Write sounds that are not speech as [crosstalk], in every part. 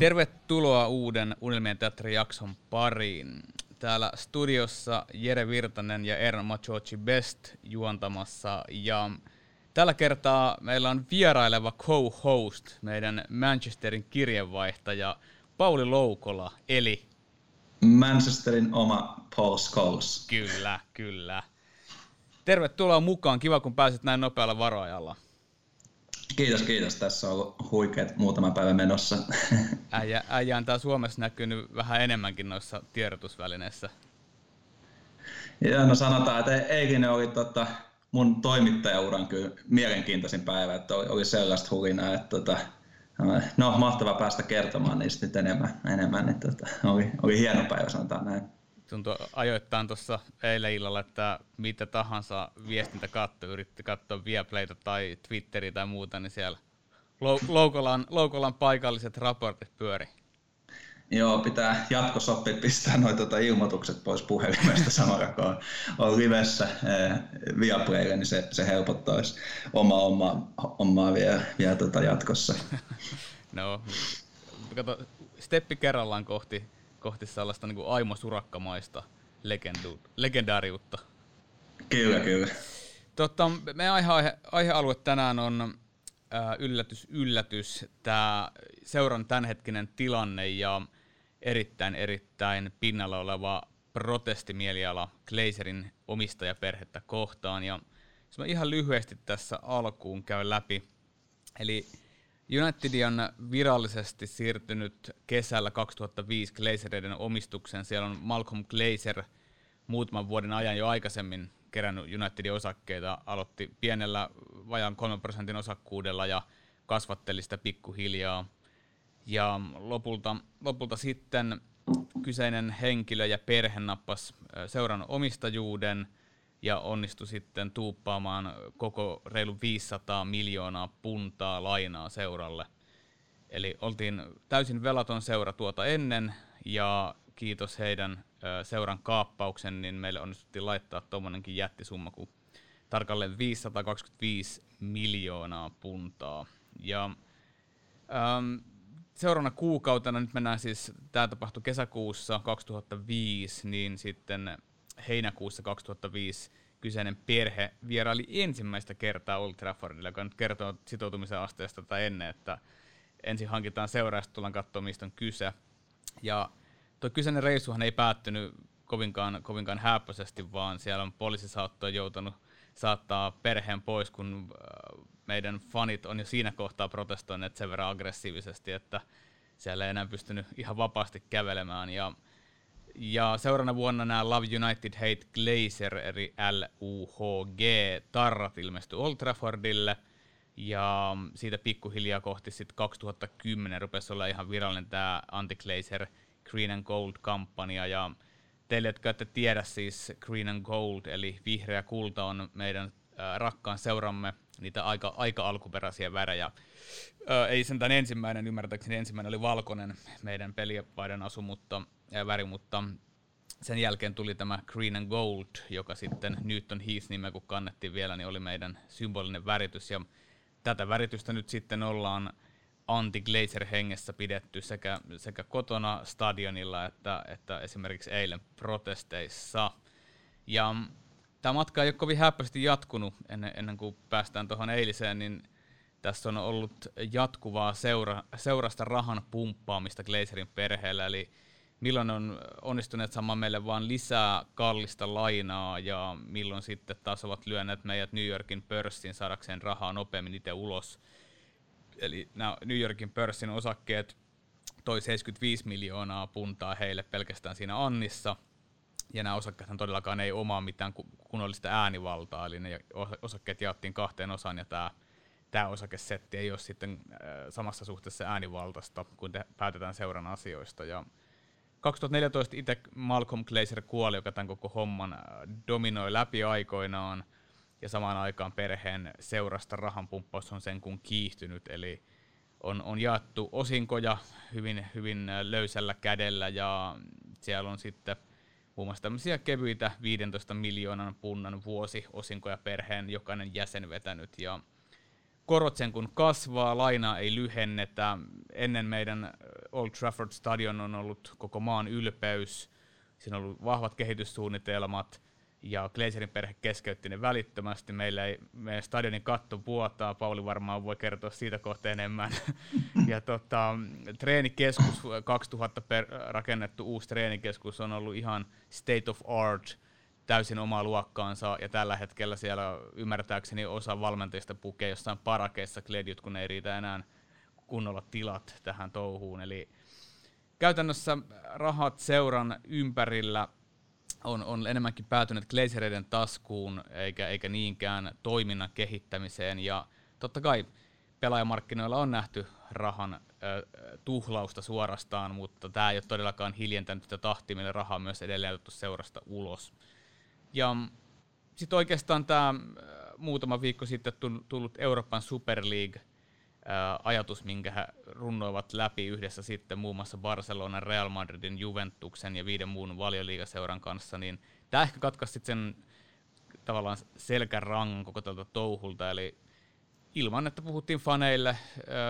Tervetuloa uuden Unelmien teatterijakson pariin. Täällä studiossa Jere Virtanen ja Erno Machochi Best juontamassa ja tällä kertaa meillä on vieraileva co-host, meidän Manchesterin kirjeenvaihtaja Pauli Loukola, eli Manchesterin oma Paul Scholes. Kyllä, kyllä. Tervetuloa mukaan, kiva kun pääsit näin nopealla varoajalla. Kiitos, kiitos. Tässä on ollut huikeat muutama päivä menossa. [laughs] Äijä, äijä on tää Suomessa näkynyt vähän enemmänkin noissa tiedotusvälineissä. Joo, no sanotaan, että eilinen oli tota, mun toimittajauran kyllä mielenkiintoisin päivä, että oli, oli sellaista hulinaa, että tota, no mahtava päästä kertomaan niistä nyt enemmän, enemmän niin tota, oli, oli hieno päivä sanotaan näin. Tuntui ajoittain tuossa eilen illalla, että mitä tahansa viestintä katto, yritti katsoa Viaplayta tai Twitteriä tai muuta, niin siellä Loukolan, Loukolan paikalliset raportit pyöri. Joo, pitää jatkosoppi pistää noin tuota ilmoitukset pois puhelimesta samalla kun on, on livessä eh, Viaplaylle, niin se, se helpottaisi oma omaa, omaa vielä, vielä tuota jatkossa. [laughs] no, kato, steppi kerrallaan kohti, kohti sellaista niin kuin Aimo Surakkamaista legendu, legendaariutta. Kyllä, kyllä. Totta, meidän aihe, aihe, aihealue tänään on ää, yllätys, yllätys, tämä seuran tämänhetkinen tilanne ja erittäin, erittäin pinnalla oleva protestimieliala Glazerin omistajaperhettä kohtaan. Ja jos mä ihan lyhyesti tässä alkuun käyn läpi. Eli United on virallisesti siirtynyt kesällä 2005 Glazereiden omistukseen. Siellä on Malcolm Glazer muutaman vuoden ajan jo aikaisemmin kerännyt Unitedin osakkeita, aloitti pienellä vajaan 3 prosentin osakkuudella ja kasvatteli sitä pikkuhiljaa – ja lopulta, lopulta sitten kyseinen henkilö ja perhe nappas seuran omistajuuden ja onnistui sitten tuuppaamaan koko reilu 500 miljoonaa puntaa lainaa seuralle. Eli oltiin täysin velaton seura tuota ennen ja kiitos heidän seuran kaappauksen, niin meille onnistuttiin laittaa tuommoinenkin jättisumma kuin tarkalleen 525 miljoonaa puntaa. Ja ähm, seuraavana kuukautena, nyt mennään siis, tämä tapahtui kesäkuussa 2005, niin sitten heinäkuussa 2005 kyseinen perhe vieraili ensimmäistä kertaa Old Traffordilla, joka nyt kertoo sitoutumisen asteesta tai ennen, että ensin hankitaan seuraajasta, tullaan katsoa, mistä on kyse. Ja tuo kyseinen reissuhan ei päättynyt kovinkaan, kovinkaan häppöisesti, vaan siellä on poliisisaatto joutunut saattaa perheen pois, kun äh, meidän fanit on jo siinä kohtaa protestoineet sen verran aggressiivisesti, että siellä ei enää pystynyt ihan vapaasti kävelemään. Ja, ja seuraavana vuonna nämä Love United Hate Glazer, eli LUHG, tarrat ilmestyi Old Traffordille, ja siitä pikkuhiljaa kohti sitten 2010 rupesi olla ihan virallinen tämä Anti-Glazer Green and Gold-kampanja, ja teille, jotka ette tiedä, siis Green and Gold, eli vihreä kulta on meidän rakkaan seuramme niitä aika, aika alkuperäisiä värejä. Ö, ei sentään ensimmäinen, ymmärtääkseni ensimmäinen oli valkoinen meidän pelipaiden asu, mutta, väri, mutta sen jälkeen tuli tämä Green and Gold, joka sitten Newton Heath nimeä kun kannettiin vielä, niin oli meidän symbolinen väritys. Ja tätä väritystä nyt sitten ollaan anti-glazer hengessä pidetty sekä, sekä kotona stadionilla että, että esimerkiksi eilen protesteissa. Ja tämä matka ei ole kovin häppästi jatkunut ennen, ennen kuin päästään tuohon eiliseen, niin tässä on ollut jatkuvaa seura, seurasta rahan pumppaamista Glazerin perheellä, eli milloin on onnistuneet saamaan meille vaan lisää kallista lainaa ja milloin sitten taas ovat lyöneet meidät New Yorkin pörssin saadakseen rahaa nopeammin itse ulos. Eli nämä New Yorkin pörssin osakkeet toi 75 miljoonaa puntaa heille pelkästään siinä Annissa – ja nämä osakkeet todellakaan ei omaa mitään kunnollista äänivaltaa, eli ne osakkeet jaettiin kahteen osaan, ja tämä, tämä osakesetti ei ole sitten äh, samassa suhteessa äänivaltaista, kun te päätetään seuran asioista. Ja 2014 itse Malcolm Glazer kuoli, joka tämän koko homman äh, dominoi läpi aikoinaan, ja samaan aikaan perheen seurasta rahanpumppaus on sen kun kiihtynyt, eli on, on jaettu osinkoja hyvin, hyvin löysällä kädellä ja siellä on sitten muun muassa tämmöisiä kevyitä 15 miljoonan punnan vuosi osinkoja perheen jokainen jäsen vetänyt. Ja korot sen kun kasvaa, lainaa ei lyhennetä. Ennen meidän Old Trafford Stadion on ollut koko maan ylpeys, siinä on ollut vahvat kehityssuunnitelmat – ja Glazerin perhe keskeytti ne välittömästi. Meillä ei, meidän stadionin katto vuotaa, Pauli varmaan voi kertoa siitä kohta enemmän. [laughs] ja tota, treenikeskus, 2000 per, rakennettu uusi treenikeskus on ollut ihan state of art, täysin omaa luokkaansa, ja tällä hetkellä siellä ymmärtääkseni osa valmentajista pukee jossain parakeissa kledjut, kun ei riitä enää kunnolla tilat tähän touhuun. Eli käytännössä rahat seuran ympärillä – on, on enemmänkin päätynyt glazereiden taskuun eikä, eikä niinkään toiminnan kehittämiseen. Ja totta kai pelaajamarkkinoilla on nähty rahan tuhlausta suorastaan, mutta tämä ei ole todellakaan hiljentänyt sitä tahtia, millä rahaa myös edelleen otettu seurasta ulos. Ja sitten oikeastaan tämä muutama viikko sitten tullut Euroopan Super League ajatus, minkä he runnoivat läpi yhdessä sitten muun muassa Barcelonan, Real Madridin, Juventuksen ja viiden muun valioliigaseuran kanssa, niin tämä ehkä katkaisi sitten sen tavallaan selkärangan koko tältä touhulta, eli ilman, että puhuttiin faneille,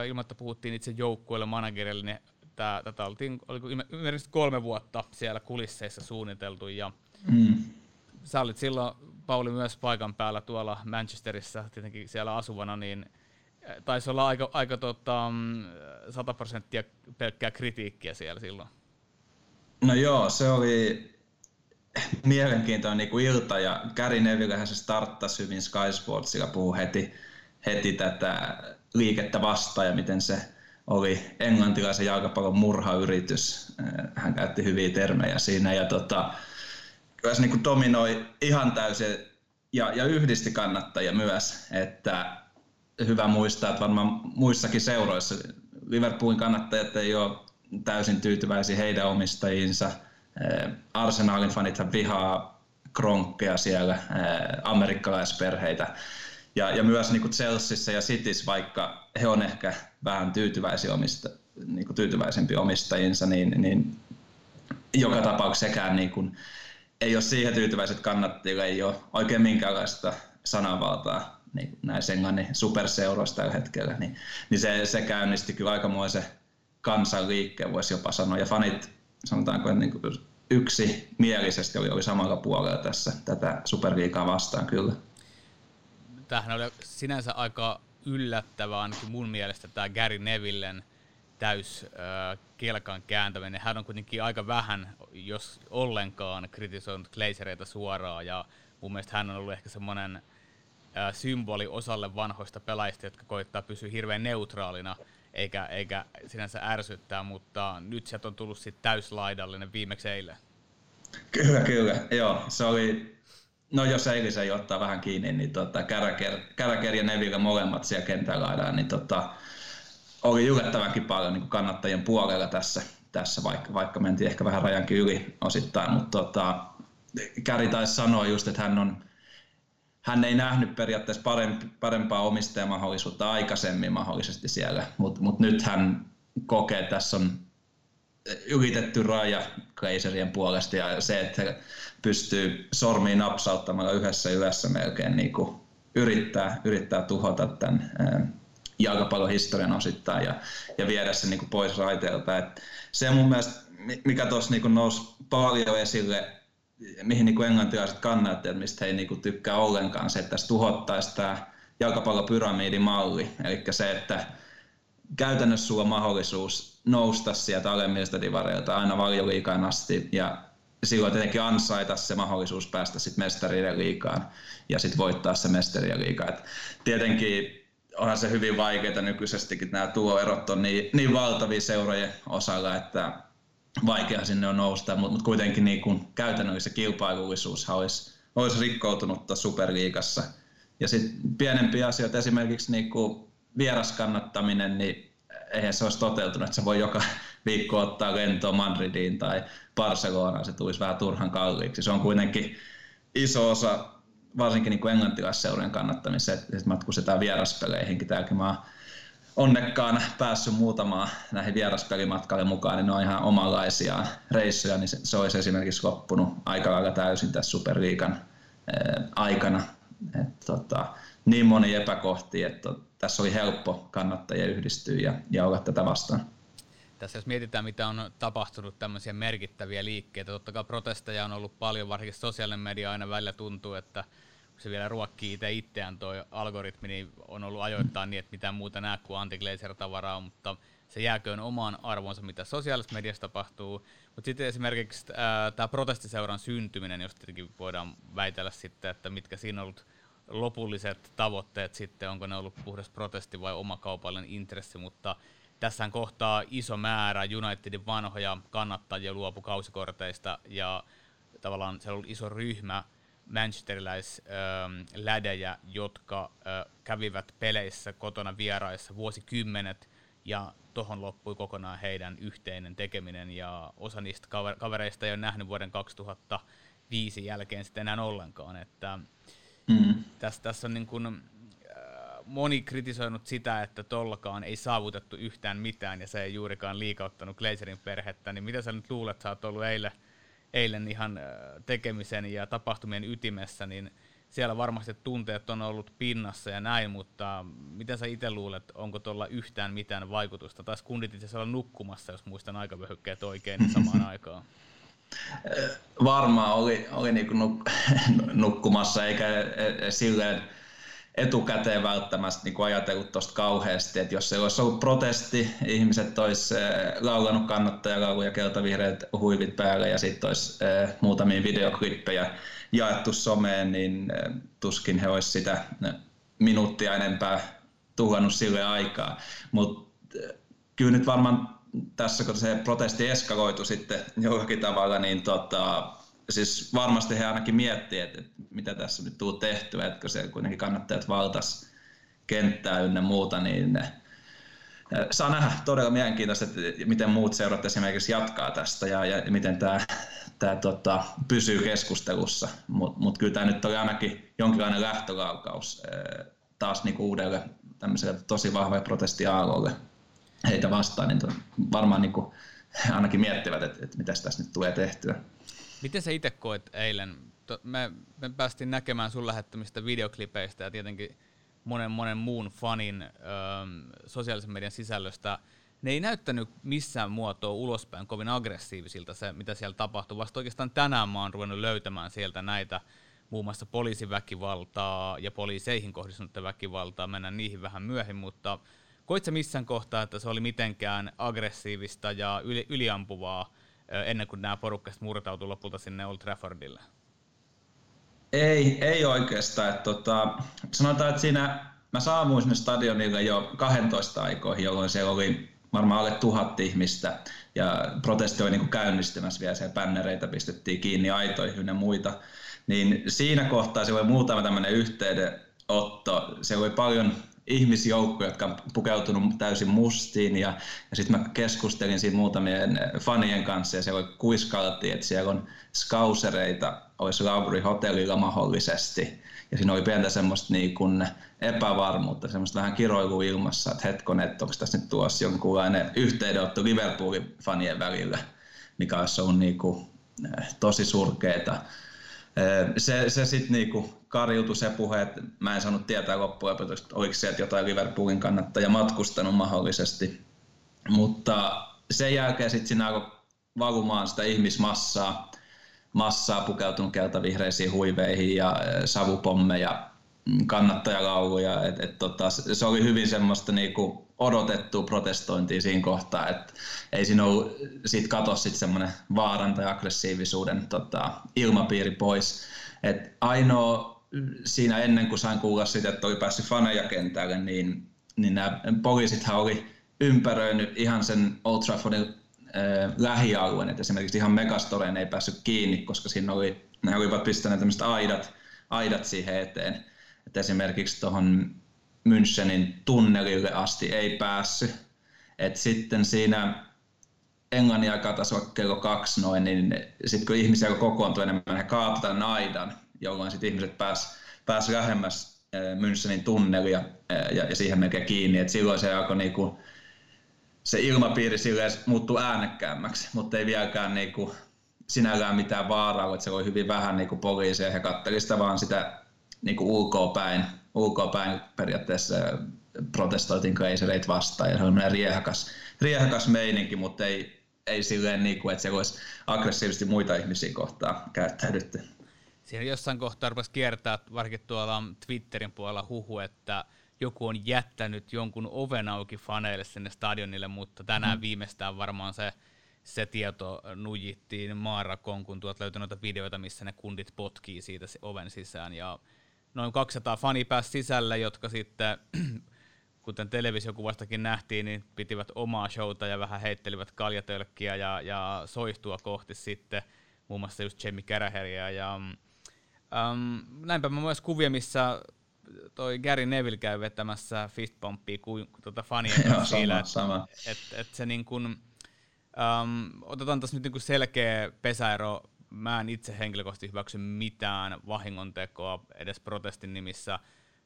ilman, että puhuttiin itse joukkueelle, managerille, niin tää, tätä oltiin oliko ymmärrästi kolme vuotta siellä kulisseissa suunniteltu, ja mm. Sä olit silloin, Pauli, myös paikan päällä tuolla Manchesterissa, tietenkin siellä asuvana, niin taisi olla aika, aika tota, 100 mm, prosenttia pelkkää kritiikkiä siellä silloin. No joo, se oli mielenkiintoinen niin kuin ilta ja Gary Nevillehän se starttasi hyvin Sky Sportsilla, puhui heti, heti tätä liikettä vastaan ja miten se oli englantilaisen jalkapallon murhayritys. Hän käytti hyviä termejä siinä ja tota, kyllä se niin dominoi ihan täysin ja, ja yhdisti kannattajia myös, että hyvä muistaa, että varmaan muissakin seuroissa Liverpoolin kannattajat ei ole täysin tyytyväisiä heidän omistajiinsa. Eh, Arsenalin fanit vihaa kronkkeja siellä, eh, amerikkalaisperheitä. Ja, ja myös niin kuin Chelseassa ja Cityssä, vaikka he on ehkä vähän tyytyväisiä omista, niin kuin tyytyväisempiä omistajinsa, niin, niin joka tapauksessa sekään niin kuin, ei ole siihen tyytyväiset kannattajille, ei ole oikein minkäänlaista sananvaltaa niin näissä Englannin superseuroissa tällä hetkellä, niin, niin se, se käynnisti kyllä aikamoisen kansanliikkeen, voisi jopa sanoa. Ja fanit, sanotaanko, niin kuin yksi mielisesti oli, oli samalla puolella tässä tätä superliikaa vastaan kyllä. Tämähän oli sinänsä aika yllättävää ainakin mun mielestä tämä Gary Nevillen täys kelkan kääntäminen. Hän on kuitenkin aika vähän, jos ollenkaan, kritisoinut Glazereita suoraan ja mun mielestä hän on ollut ehkä semmoinen symboli osalle vanhoista pelaajista, jotka koittaa pysyä hirveän neutraalina eikä, eikä sinänsä ärsyttää, mutta nyt sieltä on tullut sitten täyslaidallinen viimeksi eilen. Kyllä, kyllä. Joo, se oli, no jos eilisen ei ottaa vähän kiinni, niin tota, Käräker, ja Neville molemmat siellä kentällä laidaan, niin tota, oli yllättävänkin paljon niin kannattajien puolella tässä, tässä vaikka, vaikka mentiin ehkä vähän rajankin yli osittain, mutta tota, Käri taisi sanoa just, että hän on hän ei nähnyt periaatteessa parempi, parempaa omistajamahdollisuutta aikaisemmin mahdollisesti siellä, mutta mut nyt hän kokee, että tässä on ylitetty raja Glazerien puolesta ja se, että he pystyy sormiin napsauttamalla yhdessä yössä melkein niin kuin yrittää, yrittää tuhota tämän jalkapallon historian osittain ja, ja viedä se niin pois raiteelta. Et se mun mielestä, mikä tuossa niin nousi paljon esille mihin niin englantilaiset kannattajat, mistä he ei niin tykkää ollenkaan, se, että tässä tuhottaisiin tämä jalkapallopyramidimalli, eli se, että käytännössä sulla on mahdollisuus nousta sieltä alemmilta divareilta aina valioliikaan asti ja silloin tietenkin ansaita se mahdollisuus päästä sitten mestarien liikaan ja sitten voittaa se mestarien liiga. Et tietenkin onhan se hyvin vaikeaa nykyisestikin, nämä tuloerot on niin, niin valtavia seurojen osalla, että vaikea sinne on nousta, mutta, mutta kuitenkin niin kuin käytännössä kilpailullisuus olisi, olisi rikkoutunut Superliigassa. Ja sitten pienempiä asioita, esimerkiksi niin vieraskannattaminen, niin eihän se olisi toteutunut, että se voi joka viikko ottaa lentoa Madridiin tai Barcelonaan, se tulisi vähän turhan kalliiksi. Se on kuitenkin iso osa, varsinkin niin englantilaisseurojen kannattamista, että matkustetaan vieraspeleihinkin täälläkin maa onnekkaan päässyt muutamaan näihin vieraspelimatkalle mukaan, niin ne on ihan omanlaisia reissuja, niin se, se olisi esimerkiksi loppunut aika lailla täysin tässä Superliigan aikana. Et, tota, niin moni epäkohti, että tässä oli helppo kannattajia yhdistyä ja, ja olla tätä vastaan. Tässä jos mietitään, mitä on tapahtunut tämmöisiä merkittäviä liikkeitä, totta kai protesteja on ollut paljon, varsinkin sosiaalinen media aina välillä tuntuu, että kun se vielä ruokkii itse itseään tuo algoritmi, niin on ollut ajoittain niin, että mitään muuta näe kuin anti tavaraa mutta se jääköön omaan arvonsa, mitä sosiaalisessa mediassa tapahtuu. Mutta sitten esimerkiksi tämä protestiseuran syntyminen, josta tietenkin voidaan väitellä sitten, että mitkä siinä on ollut lopulliset tavoitteet sitten, onko ne ollut puhdas protesti vai oma kaupallinen intressi, mutta tässä kohtaa iso määrä Unitedin vanhoja kannattajia luopu kausikorteista ja tavallaan se on ollut iso ryhmä manchesteriläislädejä, jotka kävivät peleissä kotona vieraissa vuosikymmenet ja tuohon loppui kokonaan heidän yhteinen tekeminen ja osa niistä kavereista ei ole nähnyt vuoden 2005 jälkeen sitten enää ollenkaan. Että mm. tässä, tässä on niin kuin, moni kritisoinut sitä, että tollakaan ei saavutettu yhtään mitään ja se ei juurikaan liikauttanut Glazerin perhettä, niin mitä sä nyt luulet, sä oot ollut eilen, eilen ihan tekemisen ja tapahtumien ytimessä, niin siellä varmasti tunteet on ollut pinnassa ja näin, mutta mitä sä itse luulet, onko tuolla yhtään mitään vaikutusta? Taas kundit itse olla nukkumassa, jos muistan aikavyöhykkeet oikein, niin samaan [laughs] aikaan. Varmaan oli, oli niin nuk- [laughs] nukkumassa, eikä silleen etukäteen välttämättä niin ajatellut tuosta kauheasti, että jos se olisi ollut protesti, ihmiset olisi laulanut kannattajalauluja, keltavihreät huivit päälle ja sitten olisi muutamia videoklippejä jaettu someen, niin tuskin he olisi sitä minuuttia enempää tuhannut sille aikaa. Mutta kyllä nyt varmaan tässä, kun se protesti eskaloitu sitten jollakin tavalla, niin tota, siis varmasti he ainakin miettii, että, että mitä tässä nyt tuu tehtyä, että kun se kuitenkin kannattajat valtas kenttää ynnä muuta, niin ne, saa nähdä todella mielenkiintoista, että miten muut seurat esimerkiksi jatkaa tästä ja, ja miten tämä, tämä tota, pysyy keskustelussa. Mutta mut kyllä tämä nyt oli ainakin jonkinlainen lähtölaukaus taas niinku uudelle tämmöiselle tosi vahvalle protestiaalolle heitä vastaan, niin varmaan niinku, ainakin miettivät, että, että mitä tässä nyt tulee tehtyä. Miten sä itse koet eilen? Me, me päästiin näkemään sun lähettämistä videoklipeistä ja tietenkin monen monen muun fanin öö, sosiaalisen median sisällöstä. Ne ei näyttänyt missään muotoa ulospäin kovin aggressiivisilta se, mitä siellä tapahtui. Vasta oikeastaan tänään mä oon ruvennut löytämään sieltä näitä muun muassa poliisiväkivaltaa ja poliiseihin kohdistunutta väkivaltaa. Mennään niihin vähän myöhemmin, mutta koit sä missään kohtaa, että se oli mitenkään aggressiivista ja yli, yliampuvaa ennen kuin nämä porukkat murtautui lopulta sinne Old Traffordille? Ei, ei oikeastaan. Että, tota, sanotaan, että siinä mä saavuin sinne stadionille jo 12 aikoihin, jolloin siellä oli varmaan alle tuhat ihmistä ja protesti oli niin kuin käynnistymässä vielä, siellä bännereitä pistettiin kiinni aitoihin ja muita. Niin siinä kohtaa se oli muutama tämmöinen yhteydenotto. Se oli paljon ihmisjoukko, jotka on pukeutunut täysin mustiin. Ja, ja sitten mä keskustelin siinä muutamien fanien kanssa ja siellä kuiskaltiin, että siellä on skausereita, olisi Lauri hotellilla mahdollisesti. Ja siinä oli pientä semmoista niin kuin epävarmuutta, semmoista vähän kiroilua ilmassa, että hetkonen, että onko tässä nyt tuossa jonkunlainen yhteydenotto Liverpoolin fanien välillä, mikä olisi ollut niin kuin, eh, tosi surkeita se, se sitten niinku karjutui se puhe, että mä en saanut tietää loppujen lopuksi, että oliko sieltä jotain Liverpoolin kannattaja matkustanut mahdollisesti. Mutta sen jälkeen sitten siinä alkoi valumaan sitä ihmismassaa, massaa pukeutunut keltavihreisiin huiveihin ja savupommeja, mm, kannattajalauluja. Et, et tota, se oli hyvin semmoista niinku odotettua protestointia siinä kohtaa, että ei siinä ollut, sit kato sit semmoinen vaaran tai aggressiivisuuden tota, ilmapiiri pois. Et ainoa siinä ennen kuin sain kuulla sitä, että oli päässyt faneja kentälle, niin, niin nämä poliisithan oli ympäröinyt ihan sen Old Traffordin äh, lähialueen, että esimerkiksi ihan Megastoreen ei päässyt kiinni, koska siinä oli, ne olivat pistäneet tämmöiset aidat, aidat siihen eteen. Että esimerkiksi tuohon Münchenin tunnelille asti ei päässyt. Et sitten siinä englannin taas kello kaksi noin, niin sitten kun ihmisiä kokoontui enemmän, he kaatoivat aidan, jolloin sitten ihmiset pääs, pääs lähemmäs Münchenin tunnelia ja, ja siihen melkein kiinni, että silloin se alkoi niinku, se ilmapiiri silleen muuttui äänekkäämmäksi, mutta ei vieläkään niinku, sinällään mitään vaaraa, että se oli hyvin vähän niinku poliiseja, he kattelivat sitä vaan sitä niinku ulkoa päin, ulkoa päin periaatteessa protestoitiin Crazy vastaan ja se oli riehakas, riehakas meininki, mutta ei, ei silleen, niin kuin, että se olisi aggressiivisesti muita ihmisiä kohtaan käyttäydytty. Siinä jossain kohtaa rupesi kiertää, varsinkin tuolla Twitterin puolella huhu, että joku on jättänyt jonkun oven auki faneille sinne stadionille, mutta tänään mm. viimeistään varmaan se, se tieto nujittiin Maarakon, kun tuot löytyi noita videoita, missä ne kundit potkii siitä oven sisään. Ja noin 200 fani pääsi sisälle, jotka sitten [clears throat] kuten televisiokuvastakin nähtiin, niin pitivät omaa showta ja vähän heittelivät kaljatölkkiä ja, ja soihtua kohti sitten muun muassa just Jamie Carragheria ja um, näinpä mä myös kuvia, missä toi Gary Neville käy vetämässä fistpumppia kuin tuota fanien [laughs] kanssa siinä, sama, että et, et se niin kuin, um, otetaan tässä nyt niin kuin selkeä pesäero. Mä en itse henkilökohtaisesti hyväksy mitään vahingontekoa edes protestin nimissä.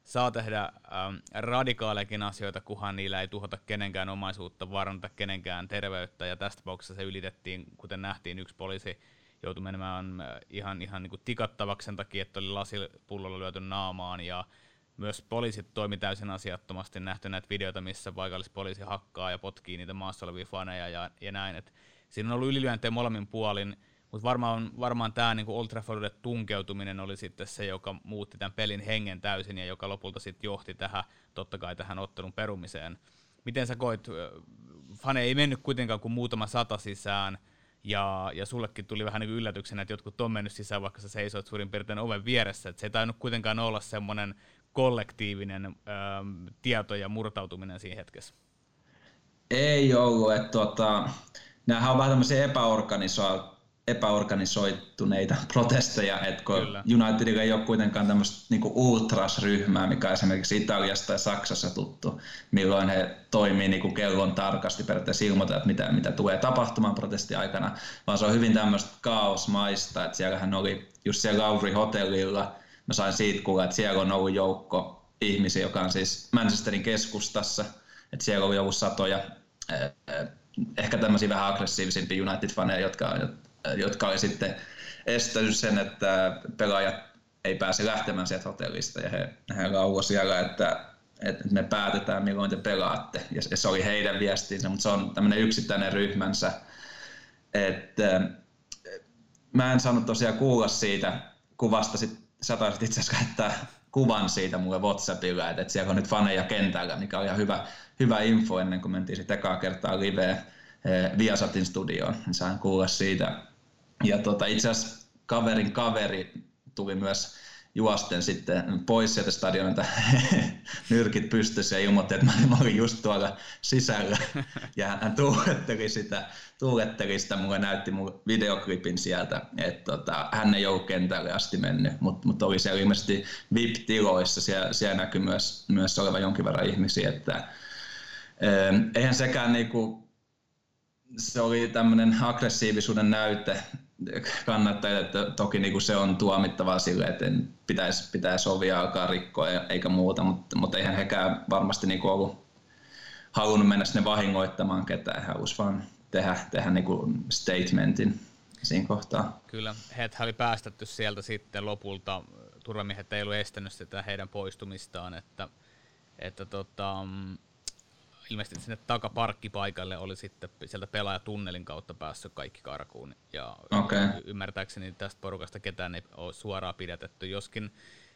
Saa tehdä ähm, radikaalekin asioita, kunhan niillä ei tuhota kenenkään omaisuutta, vaaranta kenenkään terveyttä, ja tästä tapauksessa se ylitettiin, kuten nähtiin, yksi poliisi joutui menemään äh, ihan, ihan niin kuin tikattavaksi sen takia, että oli lasipullolla lyöty naamaan, ja myös poliisit toimi täysin asiattomasti, nähty näitä videoita, missä paikallispoliisi hakkaa ja potkii niitä maassa olevia faneja ja, ja näin, että siinä on ollut ylilyöntejä molemmin puolin, mutta varmaan, varmaan tämä niinku Old Traffordille tunkeutuminen oli sitten se, joka muutti tämän pelin hengen täysin ja joka lopulta sitten johti tähän, totta kai tähän ottelun perumiseen. Miten sä koit, Fane ei mennyt kuitenkaan kuin muutama sata sisään, ja, ja sullekin tuli vähän niin yllätyksenä, että jotkut on mennyt sisään, vaikka sä seisoit suurin piirtein oven vieressä. että se ei tainnut kuitenkaan olla semmoinen kollektiivinen ähm, tieto ja murtautuminen siinä hetkessä. Ei ollut, että tota, nämähän on vähän tämmöisiä epäorganisoituja epäorganisoituneita [laughs] protesteja, että kun Kyllä. Unitedilla ei ole kuitenkaan tämmöistä niin ultras-ryhmää, mikä on esimerkiksi Italiasta ja Saksassa tuttu, milloin he toimii niin kuin kellon tarkasti, periaatteessa ilmoittaa, että mitä, mitä tulee tapahtumaan protesti aikana, vaan se on hyvin tämmöistä kaosmaista, että siellähän oli just siellä Lauri hotellilla, mä sain siitä kuulla, että siellä on ollut joukko ihmisiä, joka on siis Manchesterin keskustassa, että siellä oli ollut satoja ehkä tämmöisiä vähän aggressiivisimpia United-faneja, jotka, jotka oli sitten estänyt sen, että pelaajat ei pääse lähtemään sieltä hotellista. Ja he, he lauloi siellä, että, että me päätetään milloin te pelaatte. Ja se oli heidän viestinsä, mutta se on tämmöinen yksittäinen ryhmänsä, että mä en saanut tosiaan kuulla siitä kuvasta, sit sä taisit itse asiassa käyttää kuvan siitä mulle Whatsappilla, että, että siellä on nyt faneja kentällä, mikä oli ihan hyvä, hyvä info ennen kuin mentiin sitten ekaa kertaa liveen Viasatin studioon. Sain kuulla siitä ja tota, itse asiassa kaverin kaveri tuli myös juosten sitten pois sieltä stadionilta [laughs] nyrkit pystyssä ja ilmoitti, että mä olin just tuolla sisällä. [laughs] Ja hän tuuletteli sitä, tuuletteli sitä mulle näytti mun videoklipin sieltä, että tota, hän ei ollut kentälle asti mennyt, mutta mut oli siellä ilmeisesti VIP-tiloissa, siellä, siellä näkyi myös, myös oleva jonkin verran ihmisiä, että eihän sekään niinku, se oli tämmöinen aggressiivisuuden näyte, kannattajille, että toki niin kuin se on tuomittavaa sille, että pitäisi, pitäisi sovia alkaa rikkoa eikä muuta, mutta, mutta eihän hekään varmasti niin kuin ollut halunnut mennä sinne vahingoittamaan ketään, he halusivat vaan tehdä, tehdä niin kuin statementin siinä kohtaa. Kyllä, heitä oli päästetty sieltä sitten lopulta, turvamiehet ei ollut estänyt sitä heidän poistumistaan, että, että tota, ilmeisesti sinne takaparkkipaikalle oli sitten sieltä pelaajatunnelin kautta päässyt kaikki karkuun. Ja okay. ymmärtääkseni tästä porukasta ketään ei ole suoraan pidätetty, joskin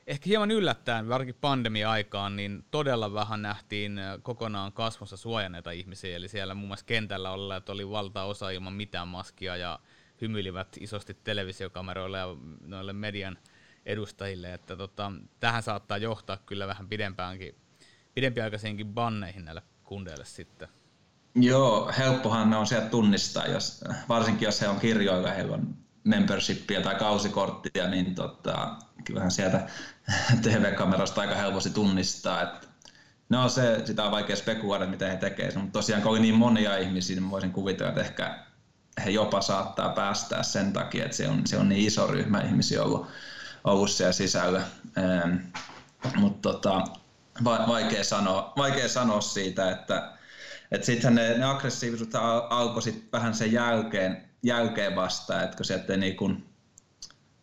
ehkä hieman yllättäen, varsinkin pandemia-aikaan, niin todella vähän nähtiin kokonaan kasvossa suojanneita ihmisiä, eli siellä muun muassa kentällä olleet oli valtaosa ilman mitään maskia ja hymyilivät isosti televisiokameroille ja noille median edustajille, että tota, tähän saattaa johtaa kyllä vähän pidempäänkin, pidempiaikaisiinkin banneihin näille kundeille sitten? Joo, helppohan ne on sieltä tunnistaa, jos, varsinkin jos he on kirjoilla, heillä on membershipia tai kausikorttia, niin tota, kyllähän sieltä [laughs] TV-kamerasta aika helposti tunnistaa. Että no se, sitä on vaikea spekuloida, mitä he tekevät, mutta tosiaan kun oli niin monia ihmisiä, niin voisin kuvitella, että ehkä he jopa saattaa päästää sen takia, että se on, se on niin iso ryhmä ihmisiä ollut, ollut siellä sisällä. mutta tota, vaikea, sanoa, vaikea sanoa siitä, että et sittenhän ne, ne aggressiivisuudet alkoi sit vähän sen jälkeen, jälkeen vasta, että kun sieltä ei niinku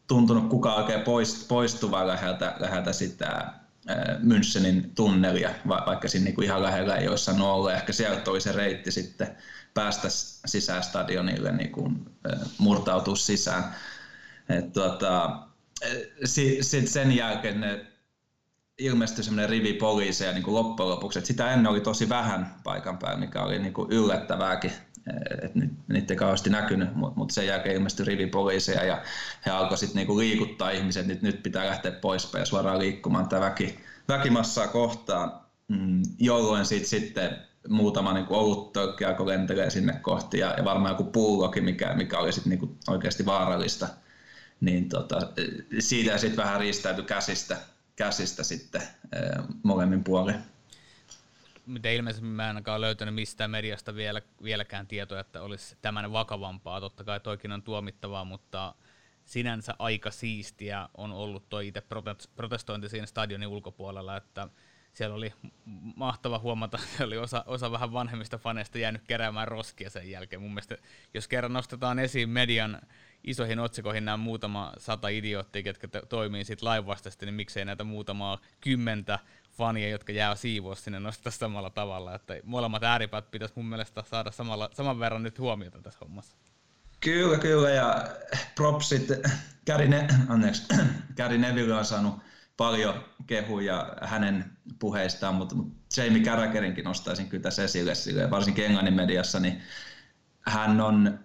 tuntunut kukaan oikein poist, poistuvan läheltä, läheltä sitä Münchenin tunnelia, vaikka siinä niinku ihan lähellä ei olisi saanut olla. Ehkä sieltä oli se reitti sitten päästä sisään stadionille, niinku, murtautua sisään. Et tuota, sitten sen jälkeen ne ilmestyi semmoinen rivi poliiseja niin kuin loppujen lopuksi. Et sitä ennen oli tosi vähän paikan päällä, mikä oli niin kuin yllättävääkin. Et niitä ei kauheasti näkynyt, mutta mut sen jälkeen ilmestyi rivi poliiseja ja he alkoivat sitten niinku liikuttaa ihmiset, että nyt pitää lähteä pois ja suoraan liikkumaan tätä väki, väkimassaa kohtaan, mm, jolloin sit, sitten muutama niin oluttölkki alkoi lentelee sinne kohti ja, ja varmaan joku pullokin, mikä, mikä oli sit niin oikeasti vaarallista. Niin tota, siitä sitten vähän riistäytyi käsistä, käsistä sitten molemmin puolin. Mitä ilmeisesti mä en ainakaan löytänyt mistään mediasta vielä, vieläkään tietoa, että olisi tämän vakavampaa. Totta kai toikin on tuomittavaa, mutta sinänsä aika siistiä on ollut toi itse protestointi siinä stadionin ulkopuolella, että siellä oli mahtava huomata, [laughs] että oli osa, osa vähän vanhemmista faneista jäänyt keräämään roskia sen jälkeen. Mun mielestä, jos kerran nostetaan esiin median isoihin otsikoihin nämä muutama sata idioottia, jotka toimii sitten lainvastaisesti, niin miksei näitä muutamaa kymmentä fania, jotka jää siivoa sinne nostaa samalla tavalla. Että molemmat ääripäät pitäisi mun mielestä saada samalla, saman verran nyt huomiota tässä hommassa. Kyllä, kyllä, ja propsit, Gary, ne, anteeksi, [coughs] Gary Neville on saanut paljon kehuja hänen puheistaan, mutta Jamie Carragherin nostaisin kyllä tässä esille, sille, varsinkin Englannin mediassa, niin hän on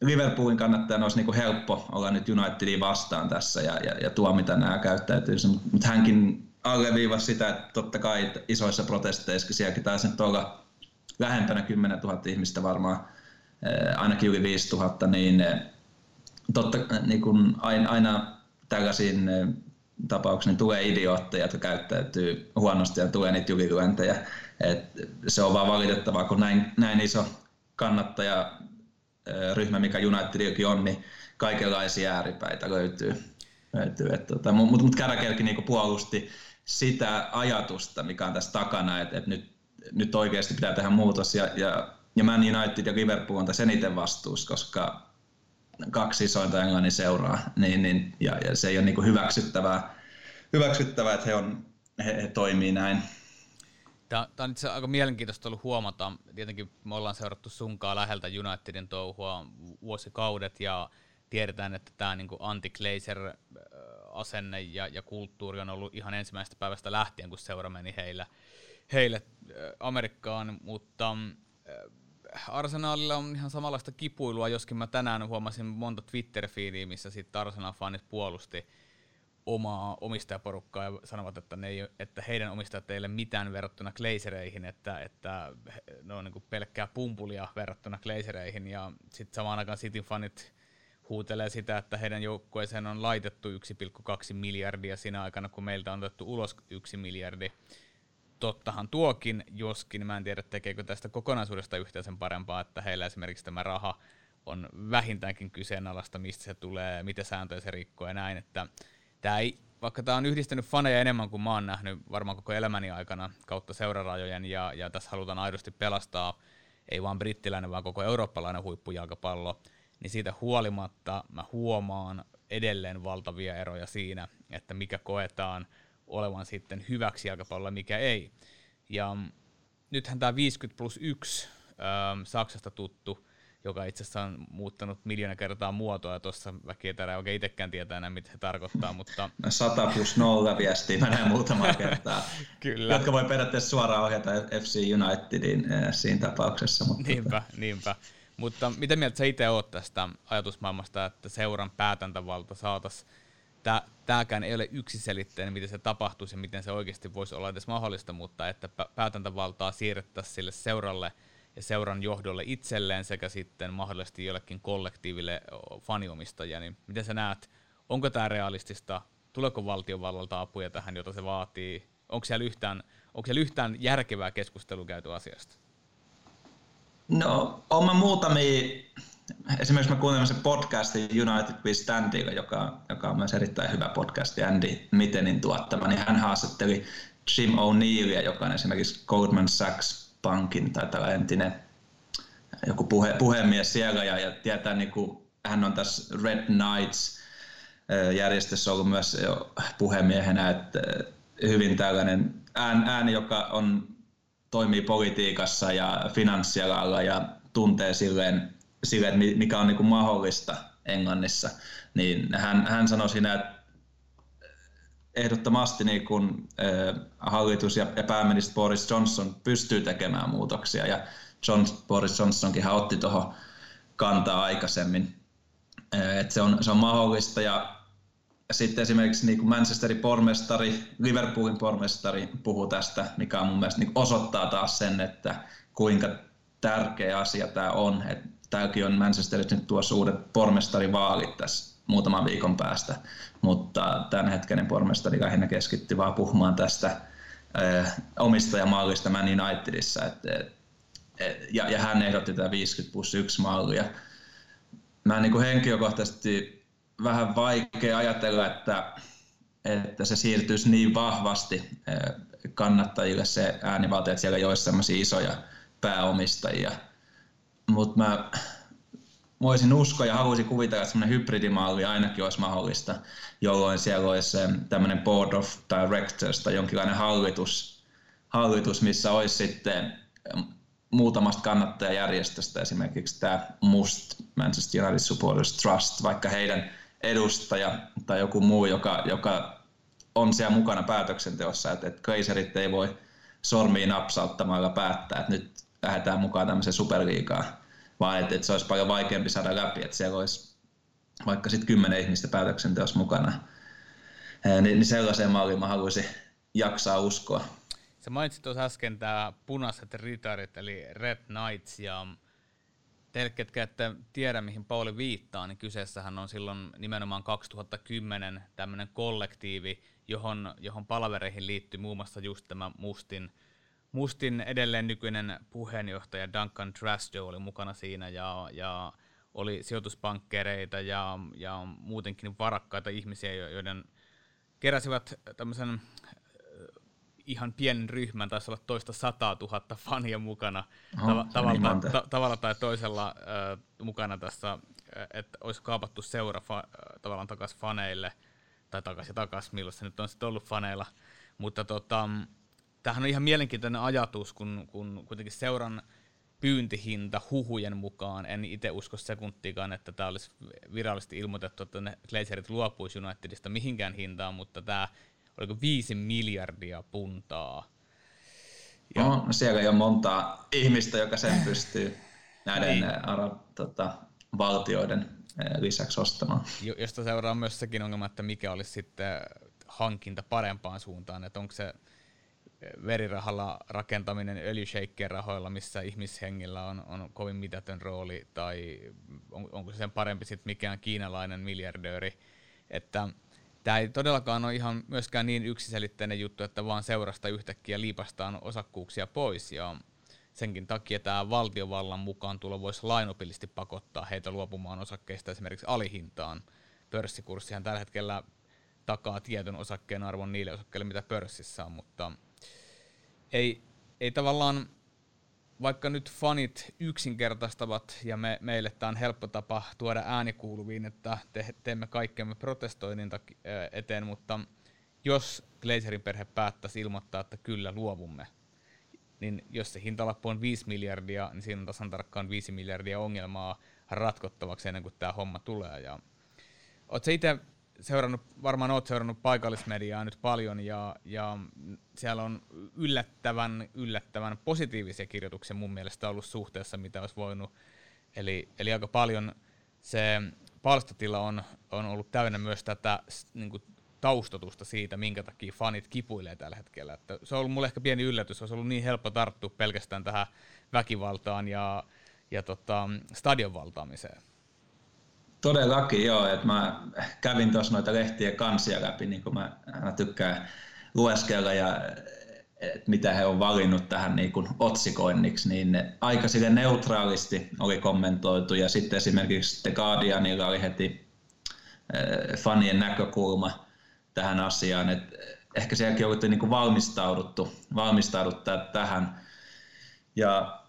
Liverpoolin kannattajana olisi niin kuin helppo olla nyt Unitedin vastaan tässä ja, ja, ja tuomita nämä käyttäytyisi, mutta hänkin alleviivasi sitä, että totta kai isoissa protesteissa sielläkin taisi nyt olla lähempänä 10 000 ihmistä varmaan, eh, ainakin yli 5 000, niin eh, totta, niin kuin aina, aina tällaisiin tapauksiin niin tulee idiootteja, jotka käyttäytyy huonosti ja tulee niitä ylilyöntejä. Et se on vaan valitettavaa, kun näin, näin iso kannattaja ryhmä, mikä Unitedillakin on, niin kaikenlaisia ääripäitä löytyy. löytyy. tota, mutta mut Käräkelkin niinku puolusti sitä ajatusta, mikä on tässä takana, että, että nyt, nyt oikeasti pitää tehdä muutos. Ja, ja, ja Man United ja Liverpool on tässä eniten vastuussa, koska kaksi isointa Englannin seuraa, niin, niin, ja, ja se ei ole niin kuin hyväksyttävää, hyväksyttävää, että he, on, he, he toimii näin. Tämä, tämä on itse aika mielenkiintoista ollut huomata. Tietenkin me ollaan seurattu sunkaa läheltä Unitedin touhua vuosikaudet ja tiedetään, että tämä niin anti asenne ja, ja kulttuuri on ollut ihan ensimmäisestä päivästä lähtien, kun seura meni heille, heille Amerikkaan, mutta Arsenalilla on ihan samanlaista kipuilua, joskin mä tänään huomasin monta Twitter-fiidiä, missä sitten Arsenal-fanit puolusti omaa omistajaporukkaa ja sanovat, että, ne ei, että heidän omistajat ei ole mitään verrattuna Glazereihin, että, että ne on niin pelkkää pumpulia verrattuna Glazereihin ja sitten samaan aikaan Cityn fanit huutelee sitä, että heidän joukkueeseen on laitettu 1,2 miljardia siinä aikana, kun meiltä on otettu ulos 1 miljardi. Tottahan tuokin, joskin mä en tiedä tekeekö tästä kokonaisuudesta yhtään sen parempaa, että heillä esimerkiksi tämä raha on vähintäänkin kyseenalaista, mistä se tulee, mitä sääntöjä se rikkoo ja näin, että tämä ei, vaikka tämä on yhdistänyt faneja enemmän kuin mä oon nähnyt varmaan koko elämäni aikana kautta seurarajojen ja, ja tässä halutaan aidosti pelastaa ei vaan brittiläinen, vaan koko eurooppalainen huippujalkapallo, niin siitä huolimatta mä huomaan edelleen valtavia eroja siinä, että mikä koetaan olevan sitten hyväksi jalkapallolla, mikä ei. Ja nythän tämä 50 plus 1 ähm, Saksasta tuttu joka itse asiassa on muuttanut miljoona kertaa muotoa, ja tuossa väki ei oikein itsekään tietää enää, mitä se tarkoittaa, mutta... [laughs] 100 plus 0 viestiä menee muutama [laughs] kertaa, Kyllä. jotka voi periaatteessa suoraan ohjata FC Unitedin eh, siinä tapauksessa. Mutta niinpä, tota- niinpä. Mutta mitä mieltä sä itse oot tästä ajatusmaailmasta, että seuran päätäntävalta saataisiin tämäkään ei ole yksiselitteinen, miten se tapahtuisi ja miten se oikeasti voisi olla edes mahdollista, mutta että päätäntävaltaa siirrettäisiin sille seuralle – ja seuran johdolle itselleen sekä sitten mahdollisesti jollekin kollektiiville faniomistajia, niin miten sä näet, onko tämä realistista, tuleeko valtiovallalta apuja tähän, jota se vaatii, onko siellä yhtään, onko siellä yhtään järkevää keskustelua käyty asiasta? No, olen muutamia, esimerkiksi mä kuuntelin sen podcastin United We Standilla, joka, joka on myös erittäin hyvä podcast, Andy Mitenin tuottama, niin hän haastatteli Jim O'Neillia, joka on esimerkiksi Goldman Sachs Pankin tai tällä entinen joku puhe, puhemies siellä. Ja, ja tietää, niin kuin, hän on tässä Red Knights järjestössä ollut myös jo puhemiehenä, että hyvin tällainen ääni, joka on, toimii politiikassa ja finanssialalla ja tuntee silleen, silleen mikä on niin kuin mahdollista Englannissa, niin hän, hän sanoi siinä, että ehdottomasti niin äh, hallitus ja, ja pääministeri Boris Johnson pystyy tekemään muutoksia ja John, Boris Johnsonkin otti tuohon kantaa aikaisemmin, että se on, se on mahdollista ja sitten esimerkiksi niin kuin Manchesterin pormestari, Liverpoolin pormestari puhuu tästä, mikä mun mielestä niin osoittaa taas sen, että kuinka tärkeä asia tämä on. Että tämäkin on Manchesterissa nyt tuossa uudet pormestarivaalit tässä muutaman viikon päästä, mutta tämänhetkinen pormestari lähinnä keskittyi vaan puhumaan tästä äh, omistajamallista Man Unitedissa. Et, et, et, ja, ja hän ehdotti tätä 50 plus 1 mallia. Mä niin kuin henkilökohtaisesti vähän vaikea ajatella, että, että se siirtyisi niin vahvasti kannattajille se äänivalta, että siellä ei olisi isoja pääomistajia. Mutta mä voisin uskoa ja haluaisin kuvitella, että semmoinen hybridimalli ainakin olisi mahdollista, jolloin siellä olisi tämmöinen board of directors tai jonkinlainen hallitus, hallitus missä olisi sitten muutamasta kannattajajärjestöstä, esimerkiksi tämä MUST, Manchester United Supporters Trust, vaikka heidän edustaja tai joku muu, joka, joka on siellä mukana päätöksenteossa, että, että keisarit ei voi sormiin napsauttamalla päättää, että nyt lähdetään mukaan tämmöiseen superliigaan, vaan että, että se olisi paljon vaikeampi saada läpi, että siellä olisi vaikka sitten kymmenen ihmistä päätöksenteossa mukana. Niin, niin sellaiseen malliin mä haluaisin jaksaa uskoa. Sä mainitsit tuossa äsken tämä punaiset ritarit, eli Red Knights, ja teille, ketkä ette tiedä, mihin Pauli viittaa, niin kyseessähän on silloin nimenomaan 2010 tämmöinen kollektiivi, johon, johon palavereihin liittyy muun muassa just tämä Mustin, Mustin edelleen nykyinen puheenjohtaja Duncan Trasjo oli mukana siinä ja, ja oli sijoituspankkereita ja, ja muutenkin varakkaita ihmisiä, joiden keräsivät tämmöisen ihan pienen ryhmän, taisi olla toista sataa tuhatta fania mukana. Oh, tav- tavalla, niin ta- tavalla tai toisella äh, mukana tässä, että olisi kaapattu seura fa- tavallaan takaisin faneille, tai takaisin ja takaisin, milloin se nyt on sitten ollut faneilla, mutta tota, tämähän on ihan mielenkiintoinen ajatus, kun, kun kuitenkin seuran pyyntihinta huhujen mukaan, en itse usko sekuntiikaan, että tämä olisi virallisesti ilmoitettu, että ne Glazerit luopuisi Unitedista mihinkään hintaan, mutta tämä oliko viisi miljardia puntaa. Ja... No, siellä ei ole montaa ihmistä, joka sen pystyy näiden niin. Arab, tota, valtioiden lisäksi ostamaan. Josta seuraa myös sekin ongelma, että mikä olisi sitten hankinta parempaan suuntaan, että onko se verirahalla rakentaminen öljysheikkien rahoilla, missä ihmishengillä on, on kovin mitätön rooli, tai on, onko se sen parempi sitten mikään kiinalainen miljardööri, että tämä ei todellakaan ole ihan myöskään niin yksiselitteinen juttu, että vaan seurasta yhtäkkiä liipastaan osakkuuksia pois ja senkin takia tämä valtiovallan mukaan tulo voisi lainopillisesti pakottaa heitä luopumaan osakkeista esimerkiksi alihintaan. Pörssikurssihan tällä hetkellä takaa tietyn osakkeen arvon niille osakkeille, mitä pörssissä on, mutta ei, ei tavallaan vaikka nyt fanit yksinkertaistavat ja me, meille tämä on helppo tapa tuoda ääni kuuluviin, että te, teemme kaikkemme protestoinnin eteen, mutta jos Glazerin perhe päättäisi ilmoittaa, että kyllä luovumme, niin jos se hintalappu on 5 miljardia, niin siinä on tasan tarkkaan 5 miljardia ongelmaa ratkottavaksi ennen kuin tämä homma tulee. Ja Oletko itse seurannut, varmaan olet seurannut paikallismediaa nyt paljon ja, ja siellä on yllättävän, yllättävän positiivisia kirjoituksia mun mielestä ollut suhteessa, mitä olisi voinut. Eli, eli aika paljon se palstatila on, on ollut täynnä myös tätä niin kuin, taustatusta siitä, minkä takia fanit kipuilee tällä hetkellä. Että se on ollut mulle ehkä pieni yllätys, olisi ollut niin helppo tarttua pelkästään tähän väkivaltaan ja, ja tota, stadion valtaamiseen. Todellakin joo, että mä kävin tuossa noita lehtien kansia läpi, niin kuin mä aina tykkään lueskella ja että mitä he on valinnut tähän niin kuin otsikoinniksi, niin aika sille neutraalisti oli kommentoitu ja sitten esimerkiksi The Guardianilla oli heti fanien näkökulma tähän asiaan. Et ehkä sielläkin oli niin valmistauduttu, valmistauduttu tähän. Ja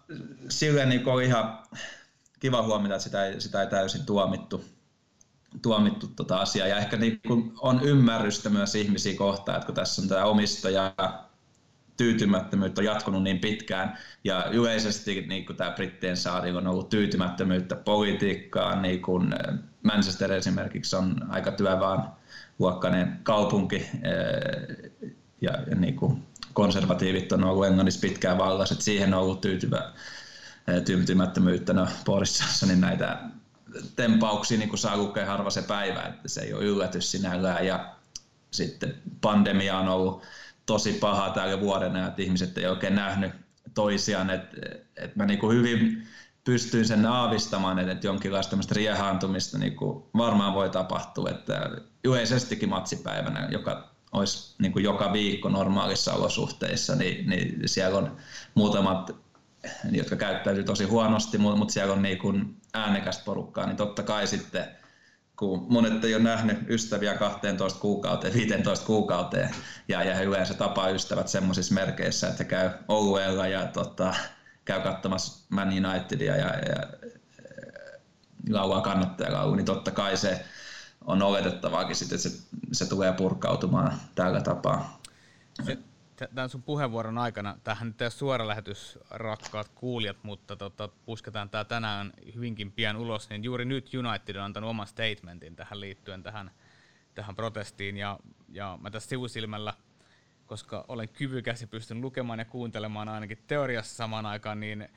silleen niin oli ihan kiva huomata, että sitä ei, sitä ei täysin tuomittu, tuomittu tota asiaa. Ja ehkä niin kuin on ymmärrystä myös ihmisiä kohtaan, että kun tässä on tämä omistaja tyytymättömyyttä on jatkunut niin pitkään. Ja yleisesti niin kuin tämä Brittien saari on ollut tyytymättömyyttä politiikkaan. Niin kuin Manchester esimerkiksi on aika työvaan luokkainen kaupunki eh, ja, ja niin kuin konservatiivit on ollut Englannissa pitkään vallassa, että siihen on ollut tyytyvä, eh, tyytymättömyyttä. No Boris niin näitä tempauksia niin saa lukea harva se päivä, että se ei ole yllätys sinällään. Ja sitten pandemia on ollut tosi paha tällä vuodena, että ihmiset ei oikein nähnyt toisiaan, että, että mä niin kuin hyvin pystyin sen aavistamaan, että jonkinlaista tämmöistä riehaantumista niin kuin varmaan voi tapahtua, että yleisestikin matsipäivänä, joka olisi niin kuin joka viikko normaalissa olosuhteissa, niin, niin siellä on muutamat, jotka käyttäytyy tosi huonosti, mutta siellä on niin kuin äänekästä porukkaa, niin totta kai sitten kun monet ei ole nähnyt ystäviä 12 kuukauteen, 15 kuukauteen, ja, ja he yleensä tapaa ystävät semmoisissa merkeissä, että käy olueella ja tota, käy katsomassa Man Unitedia ja, ja, ja laulaa kannattajalaulu, niin totta kai se on oletettavaakin sitten, että se, se tulee purkautumaan tällä tapaa. Se, tämän sun puheenvuoron aikana, tähän nyt ei ole suora lähetys, rakkaat kuulijat, mutta tota, pusketaan tämä tänään hyvinkin pian ulos, niin juuri nyt United on antanut oman statementin tähän liittyen tähän, tähän protestiin, ja, ja mä tässä sivusilmällä, koska olen kyvykäs ja pystyn lukemaan ja kuuntelemaan ainakin teoriassa samaan aikaan, niin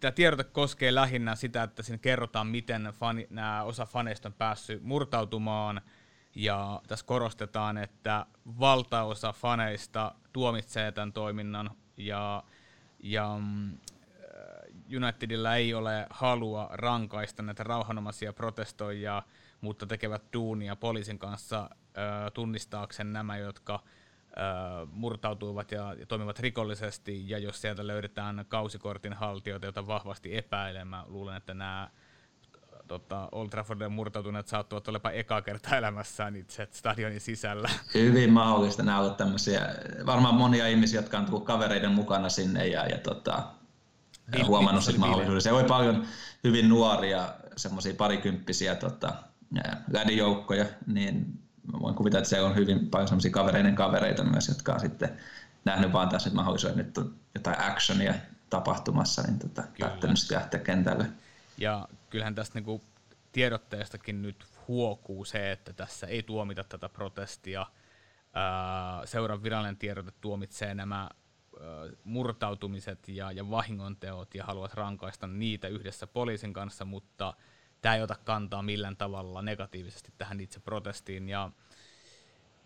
tämä tiedote koskee lähinnä sitä, että siinä kerrotaan, miten fani, nämä osa faneista on päässyt murtautumaan – ja tässä korostetaan, että valtaosa faneista tuomitsee tämän toiminnan ja, ja mm, Unitedilla ei ole halua rankaista näitä rauhanomaisia protestoijia, mutta tekevät duunia poliisin kanssa ö, tunnistaakseen nämä, jotka ö, murtautuvat ja, toimivat rikollisesti, ja jos sieltä löydetään kausikortin haltijoita, joita vahvasti epäilemään, luulen, että nämä tota, Old Traffordin murtautuneet saattavat olepa eka kertaa elämässään itse stadionin sisällä. Hyvin mahdollista nämä olla tämmöisiä, varmaan monia ihmisiä, jotka on tullut kavereiden mukana sinne ja, ja tota, ja huomannut sitten mahdollisuuden. Se oli paljon hyvin nuoria, semmoisia parikymppisiä tota, lädijoukkoja, niin mä voin kuvitella, että siellä on hyvin paljon semmoisia kavereiden kavereita myös, jotka on sitten nähnyt vaan tässä mahdollisuuden, nyt on jotain actionia tapahtumassa, niin tota, päättänyt sitten lähteä kentälle. Ja kyllähän tästä niin tiedotteestakin nyt huokuu se, että tässä ei tuomita tätä protestia. Seuran virallinen tiedote tuomitsee nämä murtautumiset ja, ja vahingonteot ja haluat rankaista niitä yhdessä poliisin kanssa, mutta tämä ei ota kantaa millään tavalla negatiivisesti tähän itse protestiin. Ja,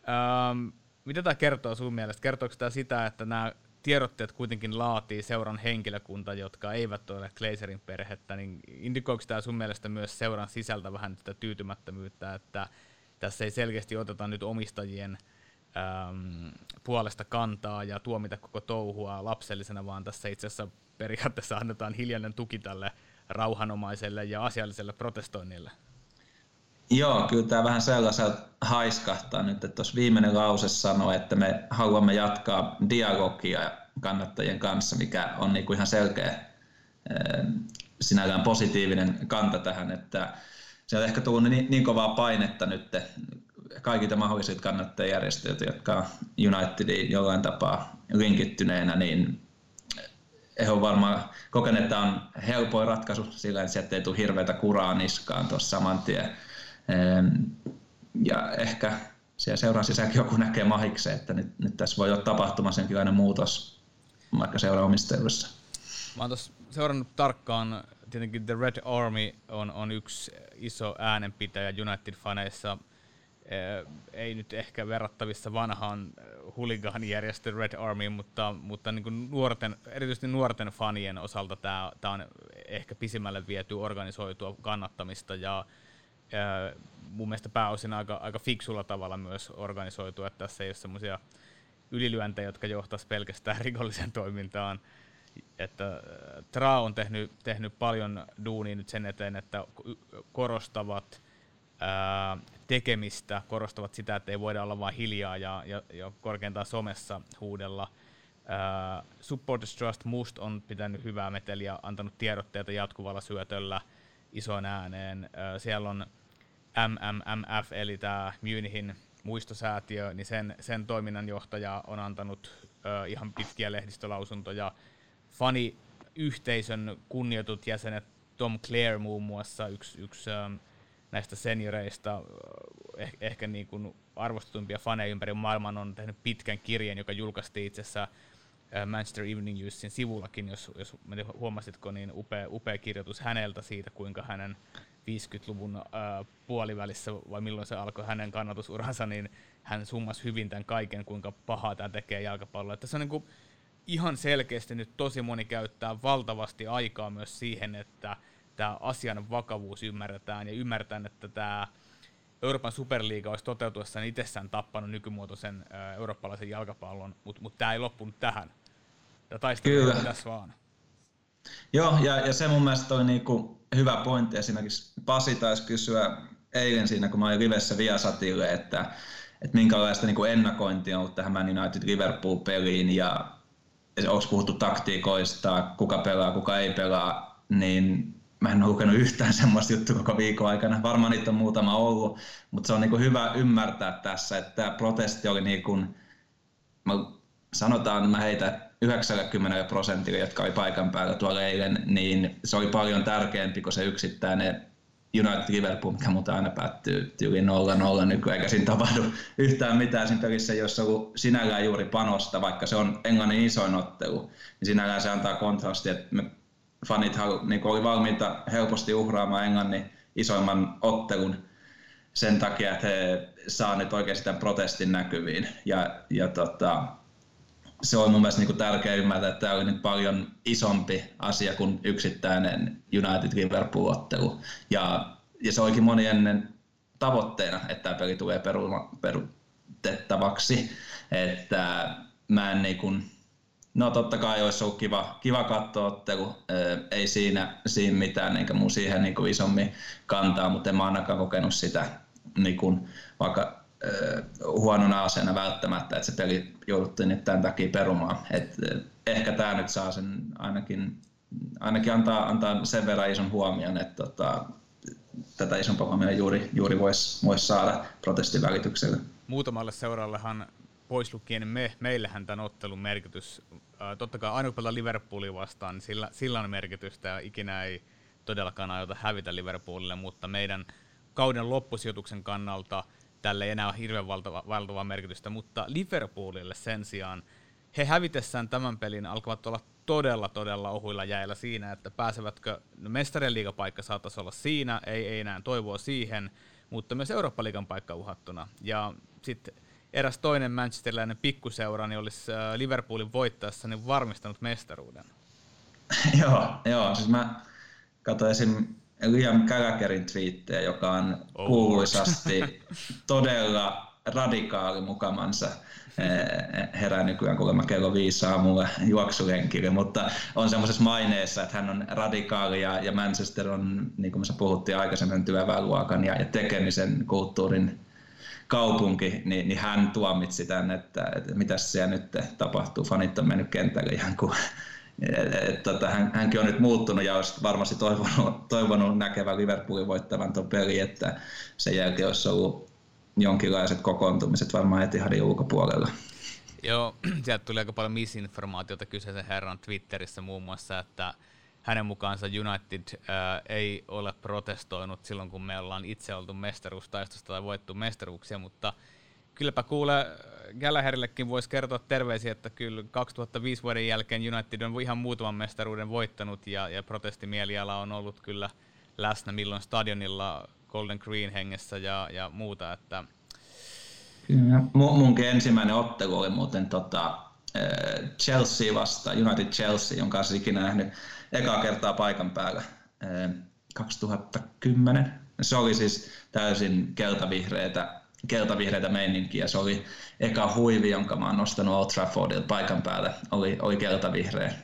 ähm, mitä tämä kertoo sun mielestä? Kertooko tämä sitä, että nämä tiedotteet kuitenkin laatii seuran henkilökunta, jotka eivät ole Glazerin perhettä, niin indikoiko tämä sun mielestä myös seuran sisältä vähän tätä tyytymättömyyttä, että tässä ei selkeästi oteta nyt omistajien äm, puolesta kantaa ja tuomita koko touhua lapsellisena, vaan tässä itse asiassa periaatteessa annetaan hiljainen tuki tälle rauhanomaiselle ja asialliselle protestoinnille? Joo, kyllä tämä vähän sellaiselta haiskahtaa nyt, että tuossa viimeinen lause sanoi, että me haluamme jatkaa dialogia kannattajien kanssa, mikä on niinku ihan selkeä eh, sinällään positiivinen kanta tähän, että se on ehkä tullut niin, niin kovaa painetta nyt kaikilta mahdollisilta kannattajajärjestöiltä, jotka on Unitedin jollain tapaa linkittyneenä, niin he on varmaan kokeneet, että on helpoin ratkaisu sillä, että sieltä ei tule hirveätä kuraa niskaan tuossa saman tien ja ehkä siellä seuran sisälläkin joku näkee mahikseen, että nyt, nyt tässä voi olla tapahtumassa jonkinlainen muutos vaikka seuran omistajuudessa. Mä oon tuossa seurannut tarkkaan, tietenkin The Red Army on, on yksi iso äänenpitäjä United-faneissa, ei nyt ehkä verrattavissa vanhaan huligaanijärjestö Red Army, mutta, mutta niin kuin nuorten, erityisesti nuorten fanien osalta tämä on ehkä pisimmälle viety organisoitua kannattamista ja mun mielestä pääosin aika, aika fiksulla tavalla myös organisoitu, että tässä ei ole semmoisia ylilyöntejä, jotka johtaisivat pelkästään [laughs] rikolliseen toimintaan. Että Tra on tehnyt, tehnyt paljon duunia nyt sen eteen, että korostavat ää, tekemistä, korostavat sitä, että ei voida olla vain hiljaa ja, ja, ja korkeintaan somessa huudella. Uh, Supporters Trust Must on pitänyt hyvää meteliä, antanut tiedotteita jatkuvalla syötöllä isoon ääneen. Siellä on MMMF, eli tämä Munihin muistosäätiö, niin sen, sen toiminnanjohtaja on antanut ihan pitkiä lehdistölausuntoja. Fani yhteisön kunnioitut jäsenet, Tom Clare muun muassa, yksi, yksi näistä senioreista, eh, ehkä niin kuin arvostetumpia faneja ympäri maailman, on tehnyt pitkän kirjeen, joka julkaistiin itse asiassa Manchester Evening Newsin sivullakin, jos, jos huomasitko, niin upea, upea kirjoitus häneltä siitä, kuinka hänen 50-luvun äh, puolivälissä, vai milloin se alkoi hänen kannatusuransa, niin hän summasi hyvin tämän kaiken, kuinka pahaa tämä tekee jalkapalloa. Se on niin kuin ihan selkeästi nyt tosi moni käyttää valtavasti aikaa myös siihen, että tämä asian vakavuus ymmärretään ja ymmärretään, että tämä Euroopan superliiga olisi toteutuessaan itsessään tappanut nykymuotoisen eurooppalaisen jalkapallon, mutta mut tämä ei loppunut tähän. Tämä taistelu tässä vaan. Joo, ja, ja se mun mielestä oli niinku hyvä pointti. Esimerkiksi Pasi taisi kysyä eilen siinä, kun mä olin rivessä Viasatille, että, että minkälaista niinku ennakointia on ollut tähän Man United Liverpool-peliin ja onko puhuttu taktiikoista, kuka pelaa, kuka ei pelaa, niin mä en ole lukenut yhtään [laughs] semmoista juttua koko viikon aikana. Varmaan niitä on muutama ollut, mutta se on niinku hyvä ymmärtää tässä, että tämä protesti oli niin kuin, mä sanotaan, mä heitä 90 prosentilla, jotka oli paikan päällä tuolla eilen, niin se oli paljon tärkeämpi kuin se yksittäinen United Liverpool, mikä muuta aina päättyy yli 0-0 nykyään, eikä siinä tapahdu yhtään mitään siinä pelissä, jos on sinällään juuri panosta, vaikka se on Englannin isoin ottelu, niin sinällään se antaa kontrasti, että me fanit niin oli valmiita helposti uhraamaan Englannin isoimman ottelun sen takia, että he saavat nyt oikeasti tämän protestin näkyviin. Ja, ja tota, se on mun mielestä niin tärkeä ymmärtää, että tämä oli nyt paljon isompi asia kuin yksittäinen United-Liverpool-ottelu. Ja, ja se olikin moni ennen tavoitteena, että tämä peli tulee perutettavaksi. Että mä en niin kuin, No totta kai olisi ollut kiva, kiva katsoa ottelu. Ei siinä, siinä mitään, eikä mun siihen niin kuin isommin kantaa, mutta en mä ainakaan kokenut sitä niin kuin, vaikka huonona asiana välttämättä, että se peli jouduttiin nyt tämän takia perumaan. Et, ehkä tämä nyt saa sen ainakin, ainakin antaa, antaa sen verran ison huomion, että tota, tätä isompaa huomioon juuri, juuri voisi vois saada protestin välityksellä. Muutamalle seurallehan pois lukien me, meillähän tämän ottelun merkitys, totta kai aina kun Liverpoolia vastaan, niin sillä, sillä on merkitystä ja ikinä ei todellakaan aiota hävitä Liverpoolille, mutta meidän kauden loppusijoituksen kannalta tälle ei enää ole hirveän valtava, valtavaa merkitystä, mutta Liverpoolille sen sijaan he hävitessään tämän pelin alkavat olla todella, todella ohuilla jäillä siinä, että pääsevätkö, no mestarien liigapaikka saattaisi olla siinä, ei, ei enää toivoa siihen, mutta myös Eurooppa-liigan paikka uhattuna. Ja sitten eräs toinen manchesterilainen pikkuseura niin olisi äh, Liverpoolin voittaessa niin varmistanut mestaruuden. [laughs] joo, joo, siis mä katsoin esim. Liam Gallagherin twiittejä, joka on oh. kuuluisasti todella radikaali mukamansa eh, herää nykyään kuulemma kello viisi aamulla juoksulenkille, mutta on semmoisessa maineessa, että hän on radikaali ja, ja Manchester on, niin kuin me puhuttiin aikaisemmin, työväenluokan ja, ja tekemisen kulttuurin kaupunki, niin, niin hän tuomitsi tämän, että, että mitä siellä nyt tapahtuu. Fanit on mennyt kentälle ihan kuin tota, hän, hänkin on nyt muuttunut ja olisi varmasti toivonut, toivonut näkevän Liverpoolin voittavan tuon peli, että sen jälkeen olisi ollut jonkinlaiset kokoontumiset varmaan Etihadin ulkopuolella. Joo, [clears throat] sieltä tuli aika paljon misinformaatiota kyseisen herran Twitterissä muun muassa, että hänen mukaansa United ää, ei ole protestoinut silloin, kun me ollaan itse oltu mestaruustaistosta tai voittu mestaruuksia, mutta kylläpä kuule, Gallagherillekin voisi kertoa terveisiä, että kyllä 2005 vuoden jälkeen United on ihan muutaman mestaruuden voittanut ja, ja protestimieliala on ollut kyllä läsnä milloin stadionilla Golden Green hengessä ja, ja muuta. Että... Kyllä. Munkin ensimmäinen ottelu oli muuten tota, Chelsea vasta, United Chelsea, jonka olisi ikinä nähnyt ekaa kertaa paikan päällä 2010. Se oli siis täysin keltavihreitä keltavihreitä meininkiä. Se oli eka huivi, jonka mä oon nostanut Old Traffordilta paikan päälle, oli, oli keltavihreä.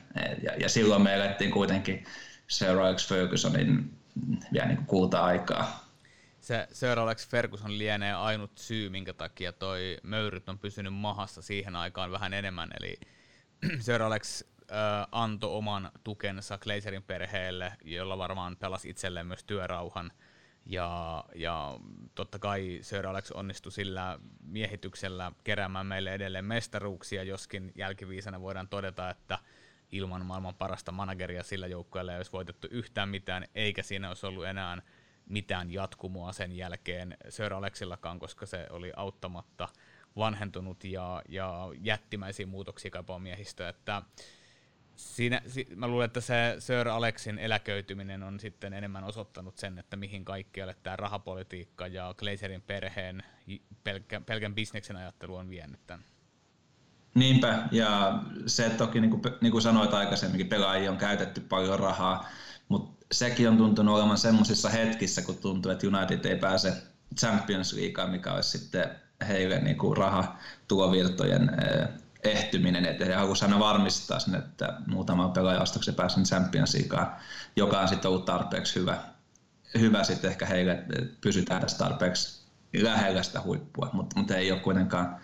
Ja, ja silloin me elettiin kuitenkin Sir Alex Fergusonin vielä niin kulta-aikaa. se Sir Alex Ferguson lienee ainut syy, minkä takia toi möyryt on pysynyt mahassa siihen aikaan vähän enemmän, eli [clears throat] Sir Alex äh, antoi oman tukensa Glazerin perheelle, jolla varmaan pelasi itselleen myös työrauhan, ja, ja totta kai Sir Alex onnistui sillä miehityksellä keräämään meille edelleen mestaruuksia, joskin jälkiviisana voidaan todeta, että ilman maailman parasta manageria sillä joukkueella ei olisi voitettu yhtään mitään, eikä siinä olisi ollut enää mitään jatkumoa sen jälkeen Sir Alexillakaan, koska se oli auttamatta vanhentunut ja, ja jättimäisiä muutoksia kaipaa. Että siinä, mä luulen, että se Sir Alexin eläköityminen on sitten enemmän osoittanut sen, että mihin kaikkialle tämä rahapolitiikka ja Glazerin perheen pelkä, pelkän bisneksen ajattelu on vienyt tämän. Niinpä, ja se toki niin kuin, niin kuin sanoit aikaisemminkin, pelaajia on käytetty paljon rahaa, mutta sekin on tuntunut olevan semmoisissa hetkissä, kun tuntuu, että United ei pääse Champions Leagueaan, mikä olisi sitten heille niin kuin rahatulovirtojen ehtyminen, että he haluaisi aina varmistaa sen, että muutama pelaaja ostoksen pääsen Champions Leagueaan, joka on sitten ollut tarpeeksi hyvä, hyvä sitten ehkä heille, että pysytään tässä tarpeeksi lähellä sitä huippua, mutta, mutta ei ole kuitenkaan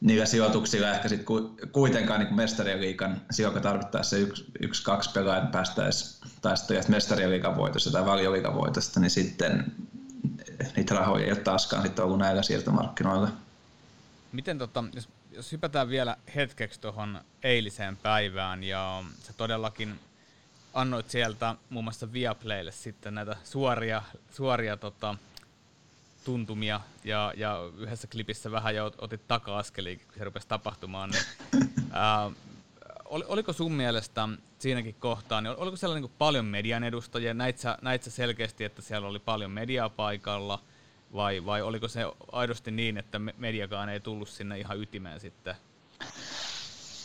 niillä sijoituksilla ehkä sit kuitenkaan niin mestarien liikan sijoika tarvittaessa yksi, yksi kaksi pelaajan päästäisi taistelija mestarien liikan voitosta tai valioliikan voitosta, niin sitten niitä rahoja ei ole taaskaan sitten ollut näillä siirtomarkkinoilla. Miten tota, jos, jos hypätään vielä hetkeksi tuohon eiliseen päivään ja sä todellakin annoit sieltä muun muassa Viaplaylle sitten näitä suoria, suoria tota, tuntumia ja, ja yhdessä klipissä vähän jo otit taka-askeliin, kun se rupesi tapahtumaan. Niin, [laughs] ää, oliko sun mielestä siinäkin kohtaa, niin oliko siellä niin paljon median edustajia? Näit sä, näit sä selkeästi, että siellä oli paljon mediaa paikalla? Vai, vai oliko se aidosti niin, että mediakaan ei tullut sinne ihan ytimeen sitten?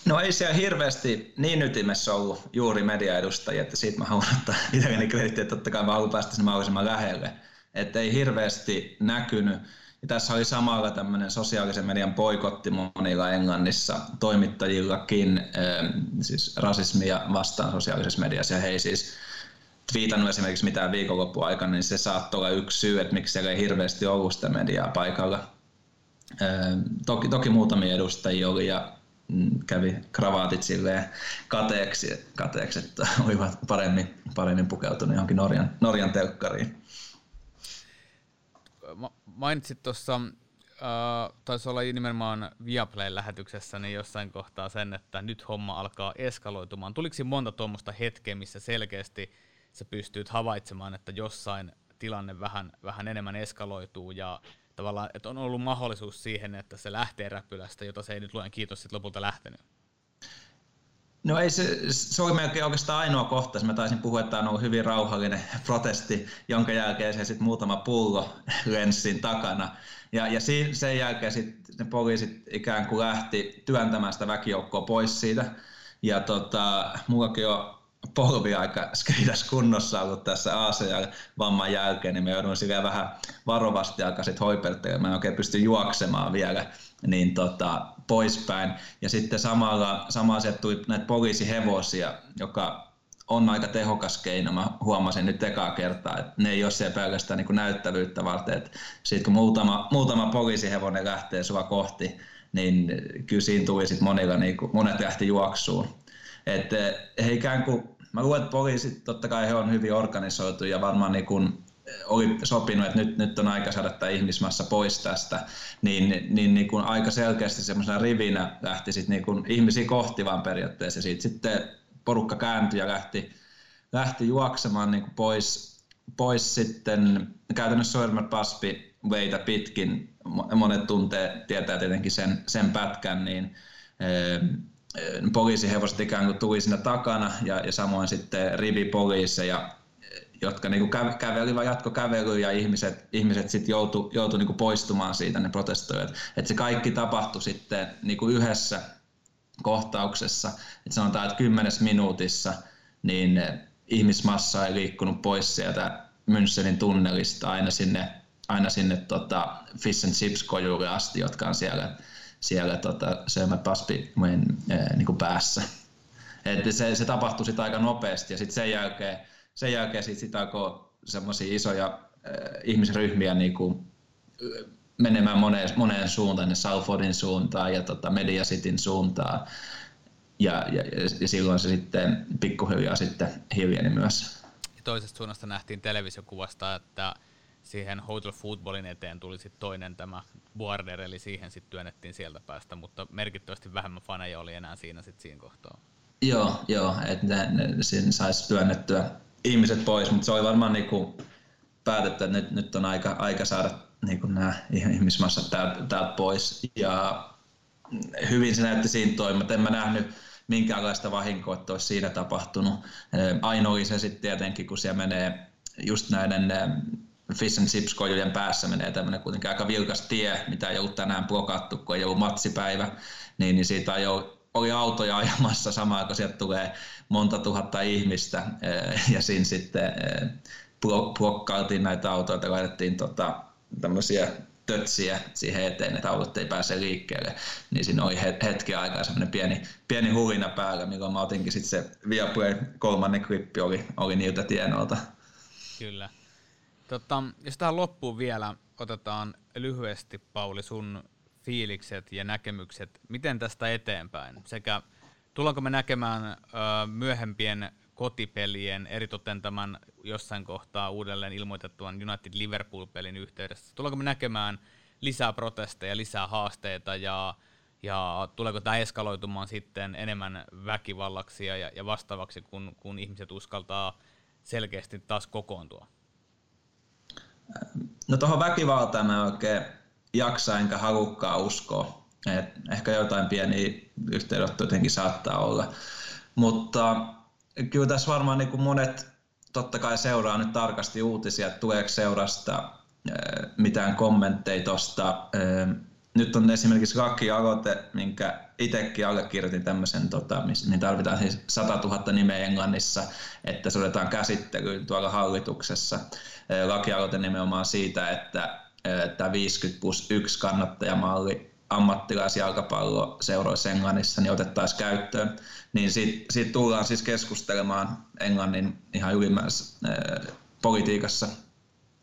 No ei siellä hirveästi niin ytimessä ollut juuri mediaedustajia, että siitä mä haluan ottaa [laughs] itselleni kredittiä, että totta kai mä haluan päästä sinne mahdollisimman lähelle että ei hirveästi näkynyt. Ja tässä oli samalla tämmöinen sosiaalisen median poikotti monilla Englannissa toimittajillakin, ähm, siis rasismia vastaan sosiaalisessa mediassa. Ja he ei siis twiitannut esimerkiksi mitään viikonloppuaikana, niin se saattoi olla yksi syy, että miksi siellä ei hirveästi ollut sitä mediaa paikalla. Ähm, toki, toki muutamia edustajia oli ja mm, kävi kravaatit silleen kateeksi, kateeksi että [laughs] olivat paremmin, paremmin pukeutuneet johonkin Norjan, Norjan telkkariin mainitsit tuossa, äh, taisi olla nimenomaan Viaplayn lähetyksessä, niin jossain kohtaa sen, että nyt homma alkaa eskaloitumaan. Tuliko monta tuommoista hetkeä, missä selkeästi sä pystyt havaitsemaan, että jossain tilanne vähän, vähän enemmän eskaloituu ja tavallaan, että on ollut mahdollisuus siihen, että se lähtee räpylästä, jota se ei nyt luen kiitos sitten lopulta lähtenyt? No ei se, se oli melkein oikeastaan ainoa kohta. Mä taisin puhua, että on ollut hyvin rauhallinen protesti, jonka jälkeen se sitten muutama pullo [laughs] lensin takana. Ja, ja sen jälkeen sitten ne poliisit ikään kuin lähti työntämään sitä väkijoukkoa pois siitä. Ja tota, mullakin on polvi aika [laughs] skeidas kunnossa ollut tässä ACL-vamman jälkeen, niin me joudun silleen vähän varovasti aika sitten hoipertelemaan. Mä en oikein pysty juoksemaan vielä niin tota, poispäin. Ja sitten samalla, samalla se tuli näitä poliisihevosia, joka on aika tehokas keino. Mä huomasin nyt ekaa kertaa, että ne ei ole siellä pelkästään niin näyttävyyttä varten. Että sitten kun muutama, muutama poliisihevonen lähtee sua kohti, niin kyllä siinä tuli sitten monilla, niin kuin, monet lähti juoksuun. Että he ikään kuin, mä luulen, että poliisit totta kai he on hyvin organisoitu ja varmaan niin kuin oli sopinut, että nyt, nyt on aika saada tämä ihmismassa pois tästä, niin, niin, niin kuin aika selkeästi semmoisena rivinä lähti sit niin kuin ihmisiä kohti vaan periaatteessa. Siitä sitten porukka kääntyi ja lähti, lähti juoksemaan niin kuin pois, pois sitten käytännössä Soilmer Paspi veitä pitkin. Monet tuntee, tietää tietenkin sen, sen pätkän, niin eh, poliisihevoset ikään kuin tuli siinä takana ja, ja samoin sitten rivipoliiseja jotka niin kuin käveli vai jatko kävely ja ihmiset, ihmiset sitten joutu, joutu niin kuin poistumaan siitä ne protestoijat. Et se kaikki tapahtui sitten niin kuin yhdessä kohtauksessa. Et sanotaan, että kymmenes minuutissa niin ihmismassa ei liikkunut pois sieltä Münchenin tunnelista aina sinne, aina sinne tota Fish and Chips kojuille asti, jotka on siellä, siellä tota, Selma Paspi niin kuin päässä. Et se, se tapahtui sitten aika nopeasti ja sitten sen jälkeen sen jälkeen sit, sit alkoi semmoisia isoja ihmisryhmiä niin kuin, menemään moneen, moneen suuntaan, Salfordin suuntaan ja tota Media Cityn suuntaan. Ja, ja, ja silloin se sitten pikkuhiljaa sitten hiljeni myös. Ja toisesta suunnasta nähtiin televisiokuvasta, että siihen Hotel Footballin eteen tuli sitten toinen tämä Boarder, eli siihen sitten työnnettiin sieltä päästä, mutta merkittävästi vähemmän faneja oli enää siinä sitten siinä kohtaa. Joo, joo että ne, ne, siinä saisi työnnettyä ihmiset pois, mutta se oli varmaan niinku päätetty, että nyt, nyt on aika, aika saada niinku nämä [laughs] ihmismassat täältä, täältä pois. Ja hyvin se näytti siinä toimia. En mä nähnyt minkäänlaista vahinkoa, että olisi siinä tapahtunut. Ainoa se sitten tietenkin, kun siellä menee just näiden fish and chips kojujen päässä menee tämmöinen kuitenkin aika vilkas tie, mitä ei ollut tänään blokattu, kun ei ollut matsipäivä, niin, niin siitä jo oli autoja ajamassa samaan, kun sieltä tulee monta tuhatta ihmistä ja siinä sitten blokkailtiin näitä autoja ja laitettiin tota, tämmöisiä tötsiä siihen eteen, että autot ei pääse liikkeelle, niin siinä oli hetki aikaa semmoinen pieni, pieni hulina päällä, milloin mä otinkin sitten se Viaplay kolmannen klippi oli, oli niiltä tienoilta. Kyllä. Tota, jos tähän loppuun vielä otetaan lyhyesti, Pauli, sun fiilikset ja näkemykset, miten tästä eteenpäin? Sekä tullaanko me näkemään ö, myöhempien kotipelien, eritoten tämän jossain kohtaa uudelleen ilmoitettuan United Liverpool-pelin yhteydessä, tullaanko me näkemään lisää protesteja, lisää haasteita ja, ja tuleeko tämä eskaloitumaan sitten enemmän väkivallaksi ja, ja vastaavaksi, kun, kun ihmiset uskaltaa selkeästi taas kokoontua? No tuohon väkivaltaan mä oikein jaksa enkä halukkaa uskoa. Et ehkä jotain pieniä yhteydenottoja jotenkin saattaa olla. Mutta kyllä tässä varmaan niin kuin monet totta kai seuraa nyt tarkasti uutisia, että tuleeko seurasta mitään kommentteja tuosta. Nyt on esimerkiksi aloite, minkä itsekin allekirjoitin tämmöisen, tota, mihin tarvitaan siis 100 000 nimeä Englannissa, että se otetaan käsittelyyn tuolla hallituksessa. Lakialoite nimenomaan siitä, että tämä 50 plus 1 kannattajamalli ammattilaisjalkapallo seuroissa Englannissa niin otettaisiin käyttöön, niin siitä, siitä tullaan siis keskustelemaan Englannin ihan ylimääräisessä politiikassa.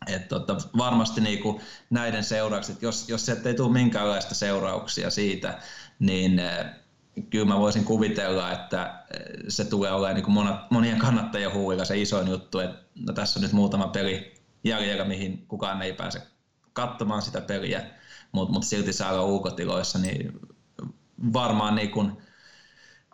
Et tota, varmasti niinku näiden seuraukset, jos, jos sieltä ei tule minkäänlaista seurauksia siitä, niin kyllä mä voisin kuvitella, että se tulee olemaan niin monien kannattajien huulilla se isoin juttu, että no tässä on nyt muutama peli jäljellä, mihin kukaan ei pääse katsomaan sitä peliä, mutta mut silti saada ulkotiloissa, niin varmaan niin kun,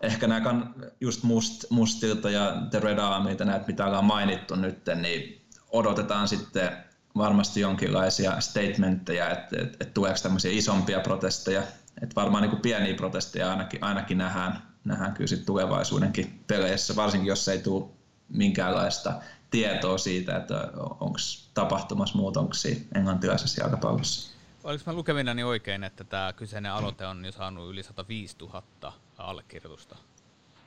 ehkä nämä just Must, Mustilta ja The Red Armyta, näitä mitä ollaan mainittu nyt, niin odotetaan sitten varmasti jonkinlaisia statementteja, että et, et tuleeko tämmöisiä isompia protesteja. Että varmaan niin pieniä protesteja ainakin, ainakin nähdään, nähdään kyllä sit tulevaisuudenkin peleissä, varsinkin jos ei tule minkäänlaista tietoa siitä, että onko tapahtumassa muutoksia englantilaisessa jalkapallossa. Oliko mä lukevinani oikein, että tämä kyseinen aloite on jo saanut yli 105 000 allekirjoitusta?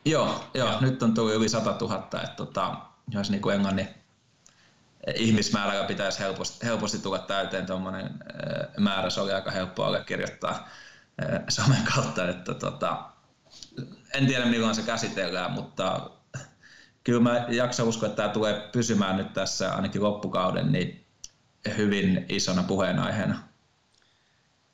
Joo, joo, nyt on tullut yli 100 000, että tota, jos niin kuin englannin ihmismäärällä pitäisi helposti, helposti tulla täyteen tuommoinen määrä, se oli aika helppo allekirjoittaa somen kautta, että tota, en tiedä milloin se käsitellään, mutta kyllä mä jaksan uskoa, että tämä tulee pysymään nyt tässä ainakin loppukauden niin hyvin isona puheenaiheena.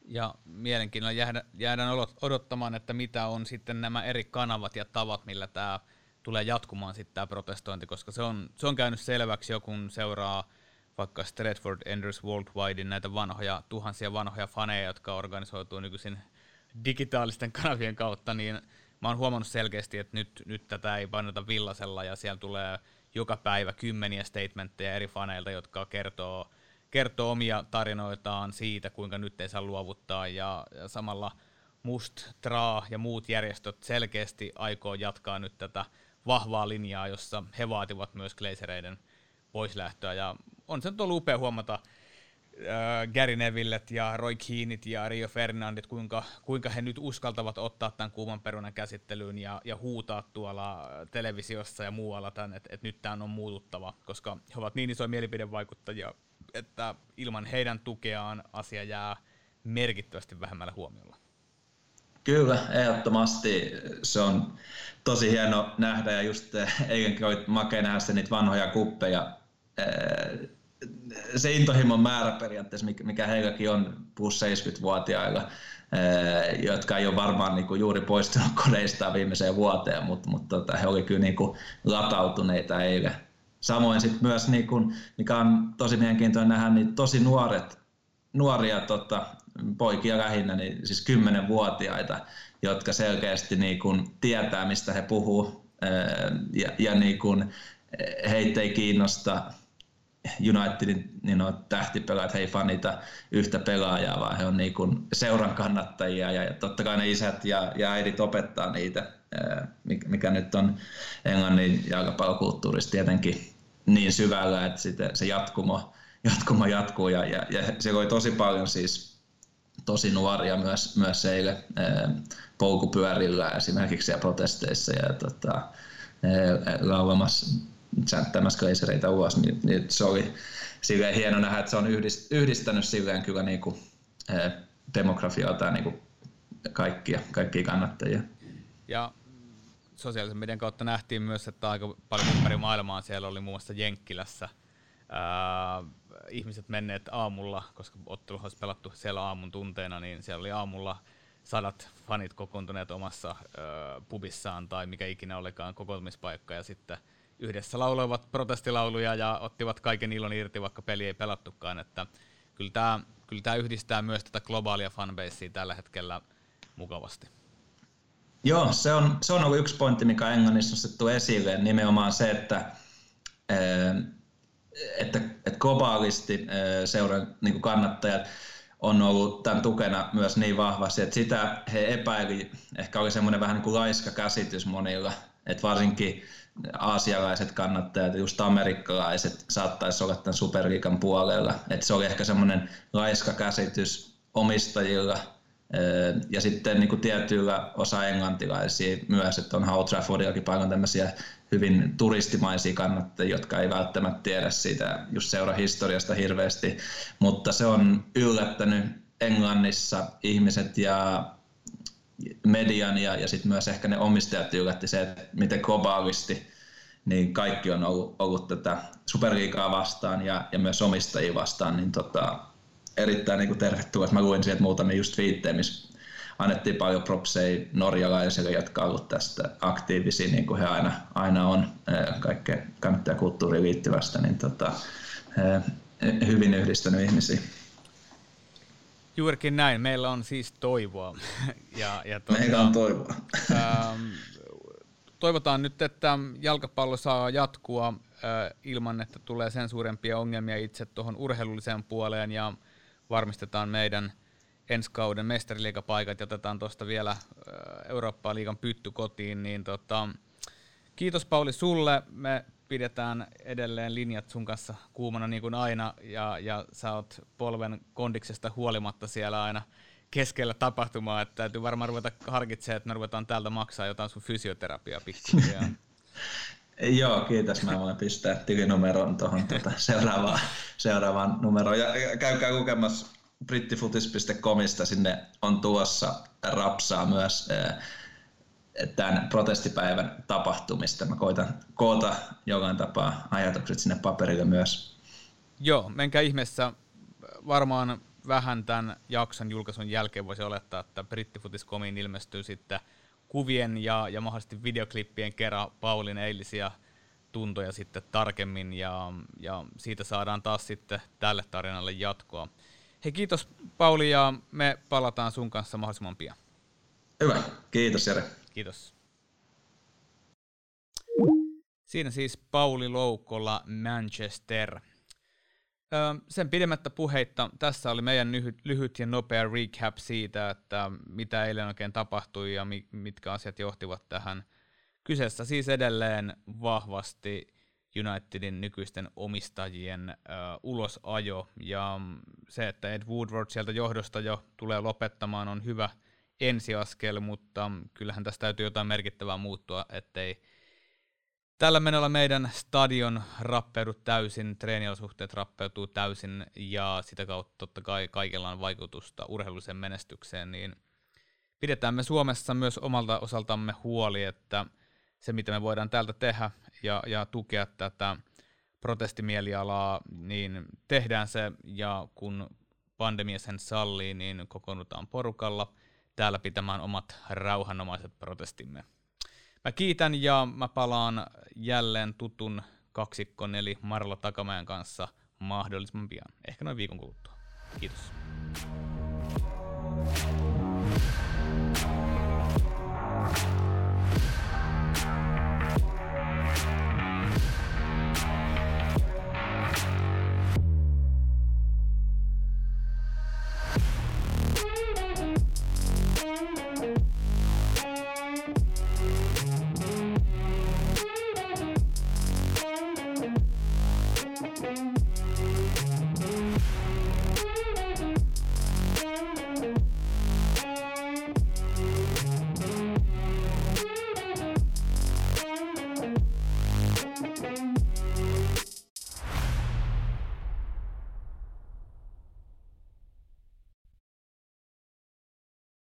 Ja mielenkiinnolla jäädään, odottamaan, että mitä on sitten nämä eri kanavat ja tavat, millä tämä tulee jatkumaan sitten tämä protestointi, koska se on, se on käynyt selväksi jo, kun seuraa vaikka Stratford Enders Worldwidein näitä vanhoja, tuhansia vanhoja faneja, jotka organisoituu nykyisin digitaalisten kanavien kautta, niin mä oon huomannut selkeästi, että nyt, nyt tätä ei painota villasella ja siellä tulee joka päivä kymmeniä statementteja eri faneilta, jotka kertoo, kertoo omia tarinoitaan siitä, kuinka nyt ei saa luovuttaa. Ja, ja samalla Must, Tra ja muut järjestöt selkeästi aikoo jatkaa nyt tätä vahvaa linjaa, jossa he vaativat myös Glazereiden poislähtöä. Ja on se nyt ollut upea huomata, äh, Gary Nevillet ja Roy Keenit ja Rio Ferdinandit, kuinka, kuinka he nyt uskaltavat ottaa tämän kuuman perunan käsittelyyn ja, ja huutaa tuolla televisiossa ja muualla tämän, että, että nyt tämä on muututtava, koska he ovat niin isoja mielipidevaikuttajia, että ilman heidän tukeaan asia jää merkittävästi vähemmällä huomiolla. Kyllä, ehdottomasti se on tosi hieno nähdä ja just eilenkin oli makea nähdä niitä vanhoja kuppeja se intohimon määrä periaatteessa, mikä heilläkin on plus 70-vuotiailla, jotka ei ole varmaan niin kuin juuri poistunut kodeistaan viimeiseen vuoteen, mutta, mutta tota, he olivat kyllä niin kuin latautuneita eilen. Samoin sitten myös, niin kuin, mikä on tosi mielenkiintoinen nähdä, niin tosi nuoret, nuoria tota, poikia lähinnä, niin siis kymmenenvuotiaita, jotka selkeästi niin kuin tietää, mistä he puhuu, ja, ja niin kuin, heitä ei kiinnosta Unitedin niin no, tähtipelaajat, he ei fanita yhtä pelaajaa, vaan he on niin kuin seuran kannattajia ja totta kai ne isät ja, ja äidit opettaa niitä, mikä nyt on Englannin jalkapallokulttuurissa tietenkin niin syvällä, että sitten se jatkumo, jatkumo jatkuu ja, ja, ja se oli tosi paljon siis tosi nuoria myös, myös seille polkupyörillä esimerkiksi ja protesteissa ja tota, laulamassa chanttämässä glazereita ulos, niin, niin se oli silleen hieno nähdä, että se on yhdistänyt silleen kyllä niin kuin, demografialta niin kuin kaikkia, kaikkia kannattajia. Ja sosiaalisen median kautta nähtiin myös, että aika paljon ympäri maailmaa siellä oli muun muassa Jenkkilässä ää, ihmiset menneet aamulla, koska ottelu olisi pelattu siellä aamun tunteena, niin siellä oli aamulla sadat fanit kokoontuneet omassa ää, pubissaan tai mikä ikinä olikaan kokoontumispaikka ja sitten yhdessä lauloivat protestilauluja ja ottivat kaiken ilon irti, vaikka peli ei pelattukaan. Että kyllä tämä kyllä tämä yhdistää myös tätä globaalia fanbasea tällä hetkellä mukavasti. Joo, se on, se on ollut yksi pointti, mikä Englannissa on nostettu esille, nimenomaan se, että, että, että globaalisti seuran niin kannattajat on ollut tämän tukena myös niin vahvasti, että sitä he epäili, ehkä oli semmoinen vähän niin kuin laiska käsitys monilla, että varsinkin aasialaiset kannattajat, just amerikkalaiset saattaisi olla tämän superliikan puolella. Et se oli ehkä semmoinen laiska käsitys omistajilla ja sitten niin kuin tietyillä osa englantilaisia myös, että on How Traffordillakin paljon tämmöisiä hyvin turistimaisia kannattajia, jotka ei välttämättä tiedä siitä just seura historiasta hirveästi, mutta se on yllättänyt Englannissa ihmiset ja median ja, ja sitten myös ehkä ne omistajat yllätti se, että miten globaalisti niin kaikki on ollut, ollut tätä superliikaa vastaan ja, ja myös omistajia vastaan, niin tota, erittäin niin tervetuloa. Mä luin sieltä muutamia just viittejä, missä annettiin paljon propseja norjalaisille, jotka ovat olleet tästä aktiivisia, niin kuin he aina, aina on kaikkeen kannattajakulttuuriin liittyvästä, niin tota, hyvin yhdistänyt ihmisiä. Juurikin näin. Meillä on siis toivoa. [laughs] ja, ja tuota, Meillä on toivoa. [laughs] ähm, toivotaan nyt, että jalkapallo saa jatkua äh, ilman, että tulee sen suurempia ongelmia itse tuohon urheilulliseen puoleen ja varmistetaan meidän ensi kauden mestariliigapaikat ja otetaan tuosta vielä äh, Eurooppaa liigan pytty kotiin, niin tota, kiitos Pauli sulle. Me pidetään edelleen linjat sun kanssa kuumana niin kuin aina, ja, ja sä oot polven kondiksesta huolimatta siellä aina keskellä tapahtumaa, että täytyy varmaan ruveta harkitsemaan, että me ruvetaan täältä maksaa jotain sun fysioterapiaa pikkuhiljaa. [laughs] Joo, kiitos. Mä voin pistää tilinumeron tuohon tuota seuraavaan, seuraavaan numeroon. Ja, käykää lukemassa brittifutis.comista, sinne on tuossa rapsaa myös tämän protestipäivän tapahtumista. Mä koitan koota jollain tapaa ajatukset sinne paperille myös. Joo, menkää ihmeessä. Varmaan vähän tämän jakson julkaisun jälkeen voisi olettaa, että brittifutis.comiin ilmestyy sitten kuvien ja, ja mahdollisesti videoklippien kerran Paulin eilisiä tuntoja sitten tarkemmin ja, ja siitä saadaan taas sitten tälle tarinalle jatkoa. Hei kiitos Pauli ja me palataan sun kanssa mahdollisimman pian. Hyvä, kiitos Jere. Kiitos. Siinä siis Pauli Loukolla Manchester. sen pidemmättä puheitta tässä oli meidän lyhyt ja nopea recap siitä, että mitä eilen oikein tapahtui ja mitkä asiat johtivat tähän. Kyseessä siis edelleen vahvasti Unitedin nykyisten omistajien ulosajo ja se, että Ed Woodward sieltä johdosta jo tulee lopettamaan on hyvä – ensiaskel, mutta kyllähän tästä täytyy jotain merkittävää muuttua, ettei tällä menolla meidän stadion rappeudu täysin, treeniolosuhteet rappeutuu täysin ja sitä kautta totta kai kaikella on vaikutusta urheilulliseen menestykseen, niin pidetään me Suomessa myös omalta osaltamme huoli, että se mitä me voidaan täältä tehdä ja, ja tukea tätä protestimielialaa, niin tehdään se, ja kun pandemia sen sallii, niin kokoonnutaan porukalla täällä pitämään omat rauhanomaiset protestimme. Mä kiitän ja mä palaan jälleen tutun kaksikkon eli Marla Takamäen kanssa mahdollisimman pian, ehkä noin viikon kuluttua. Kiitos.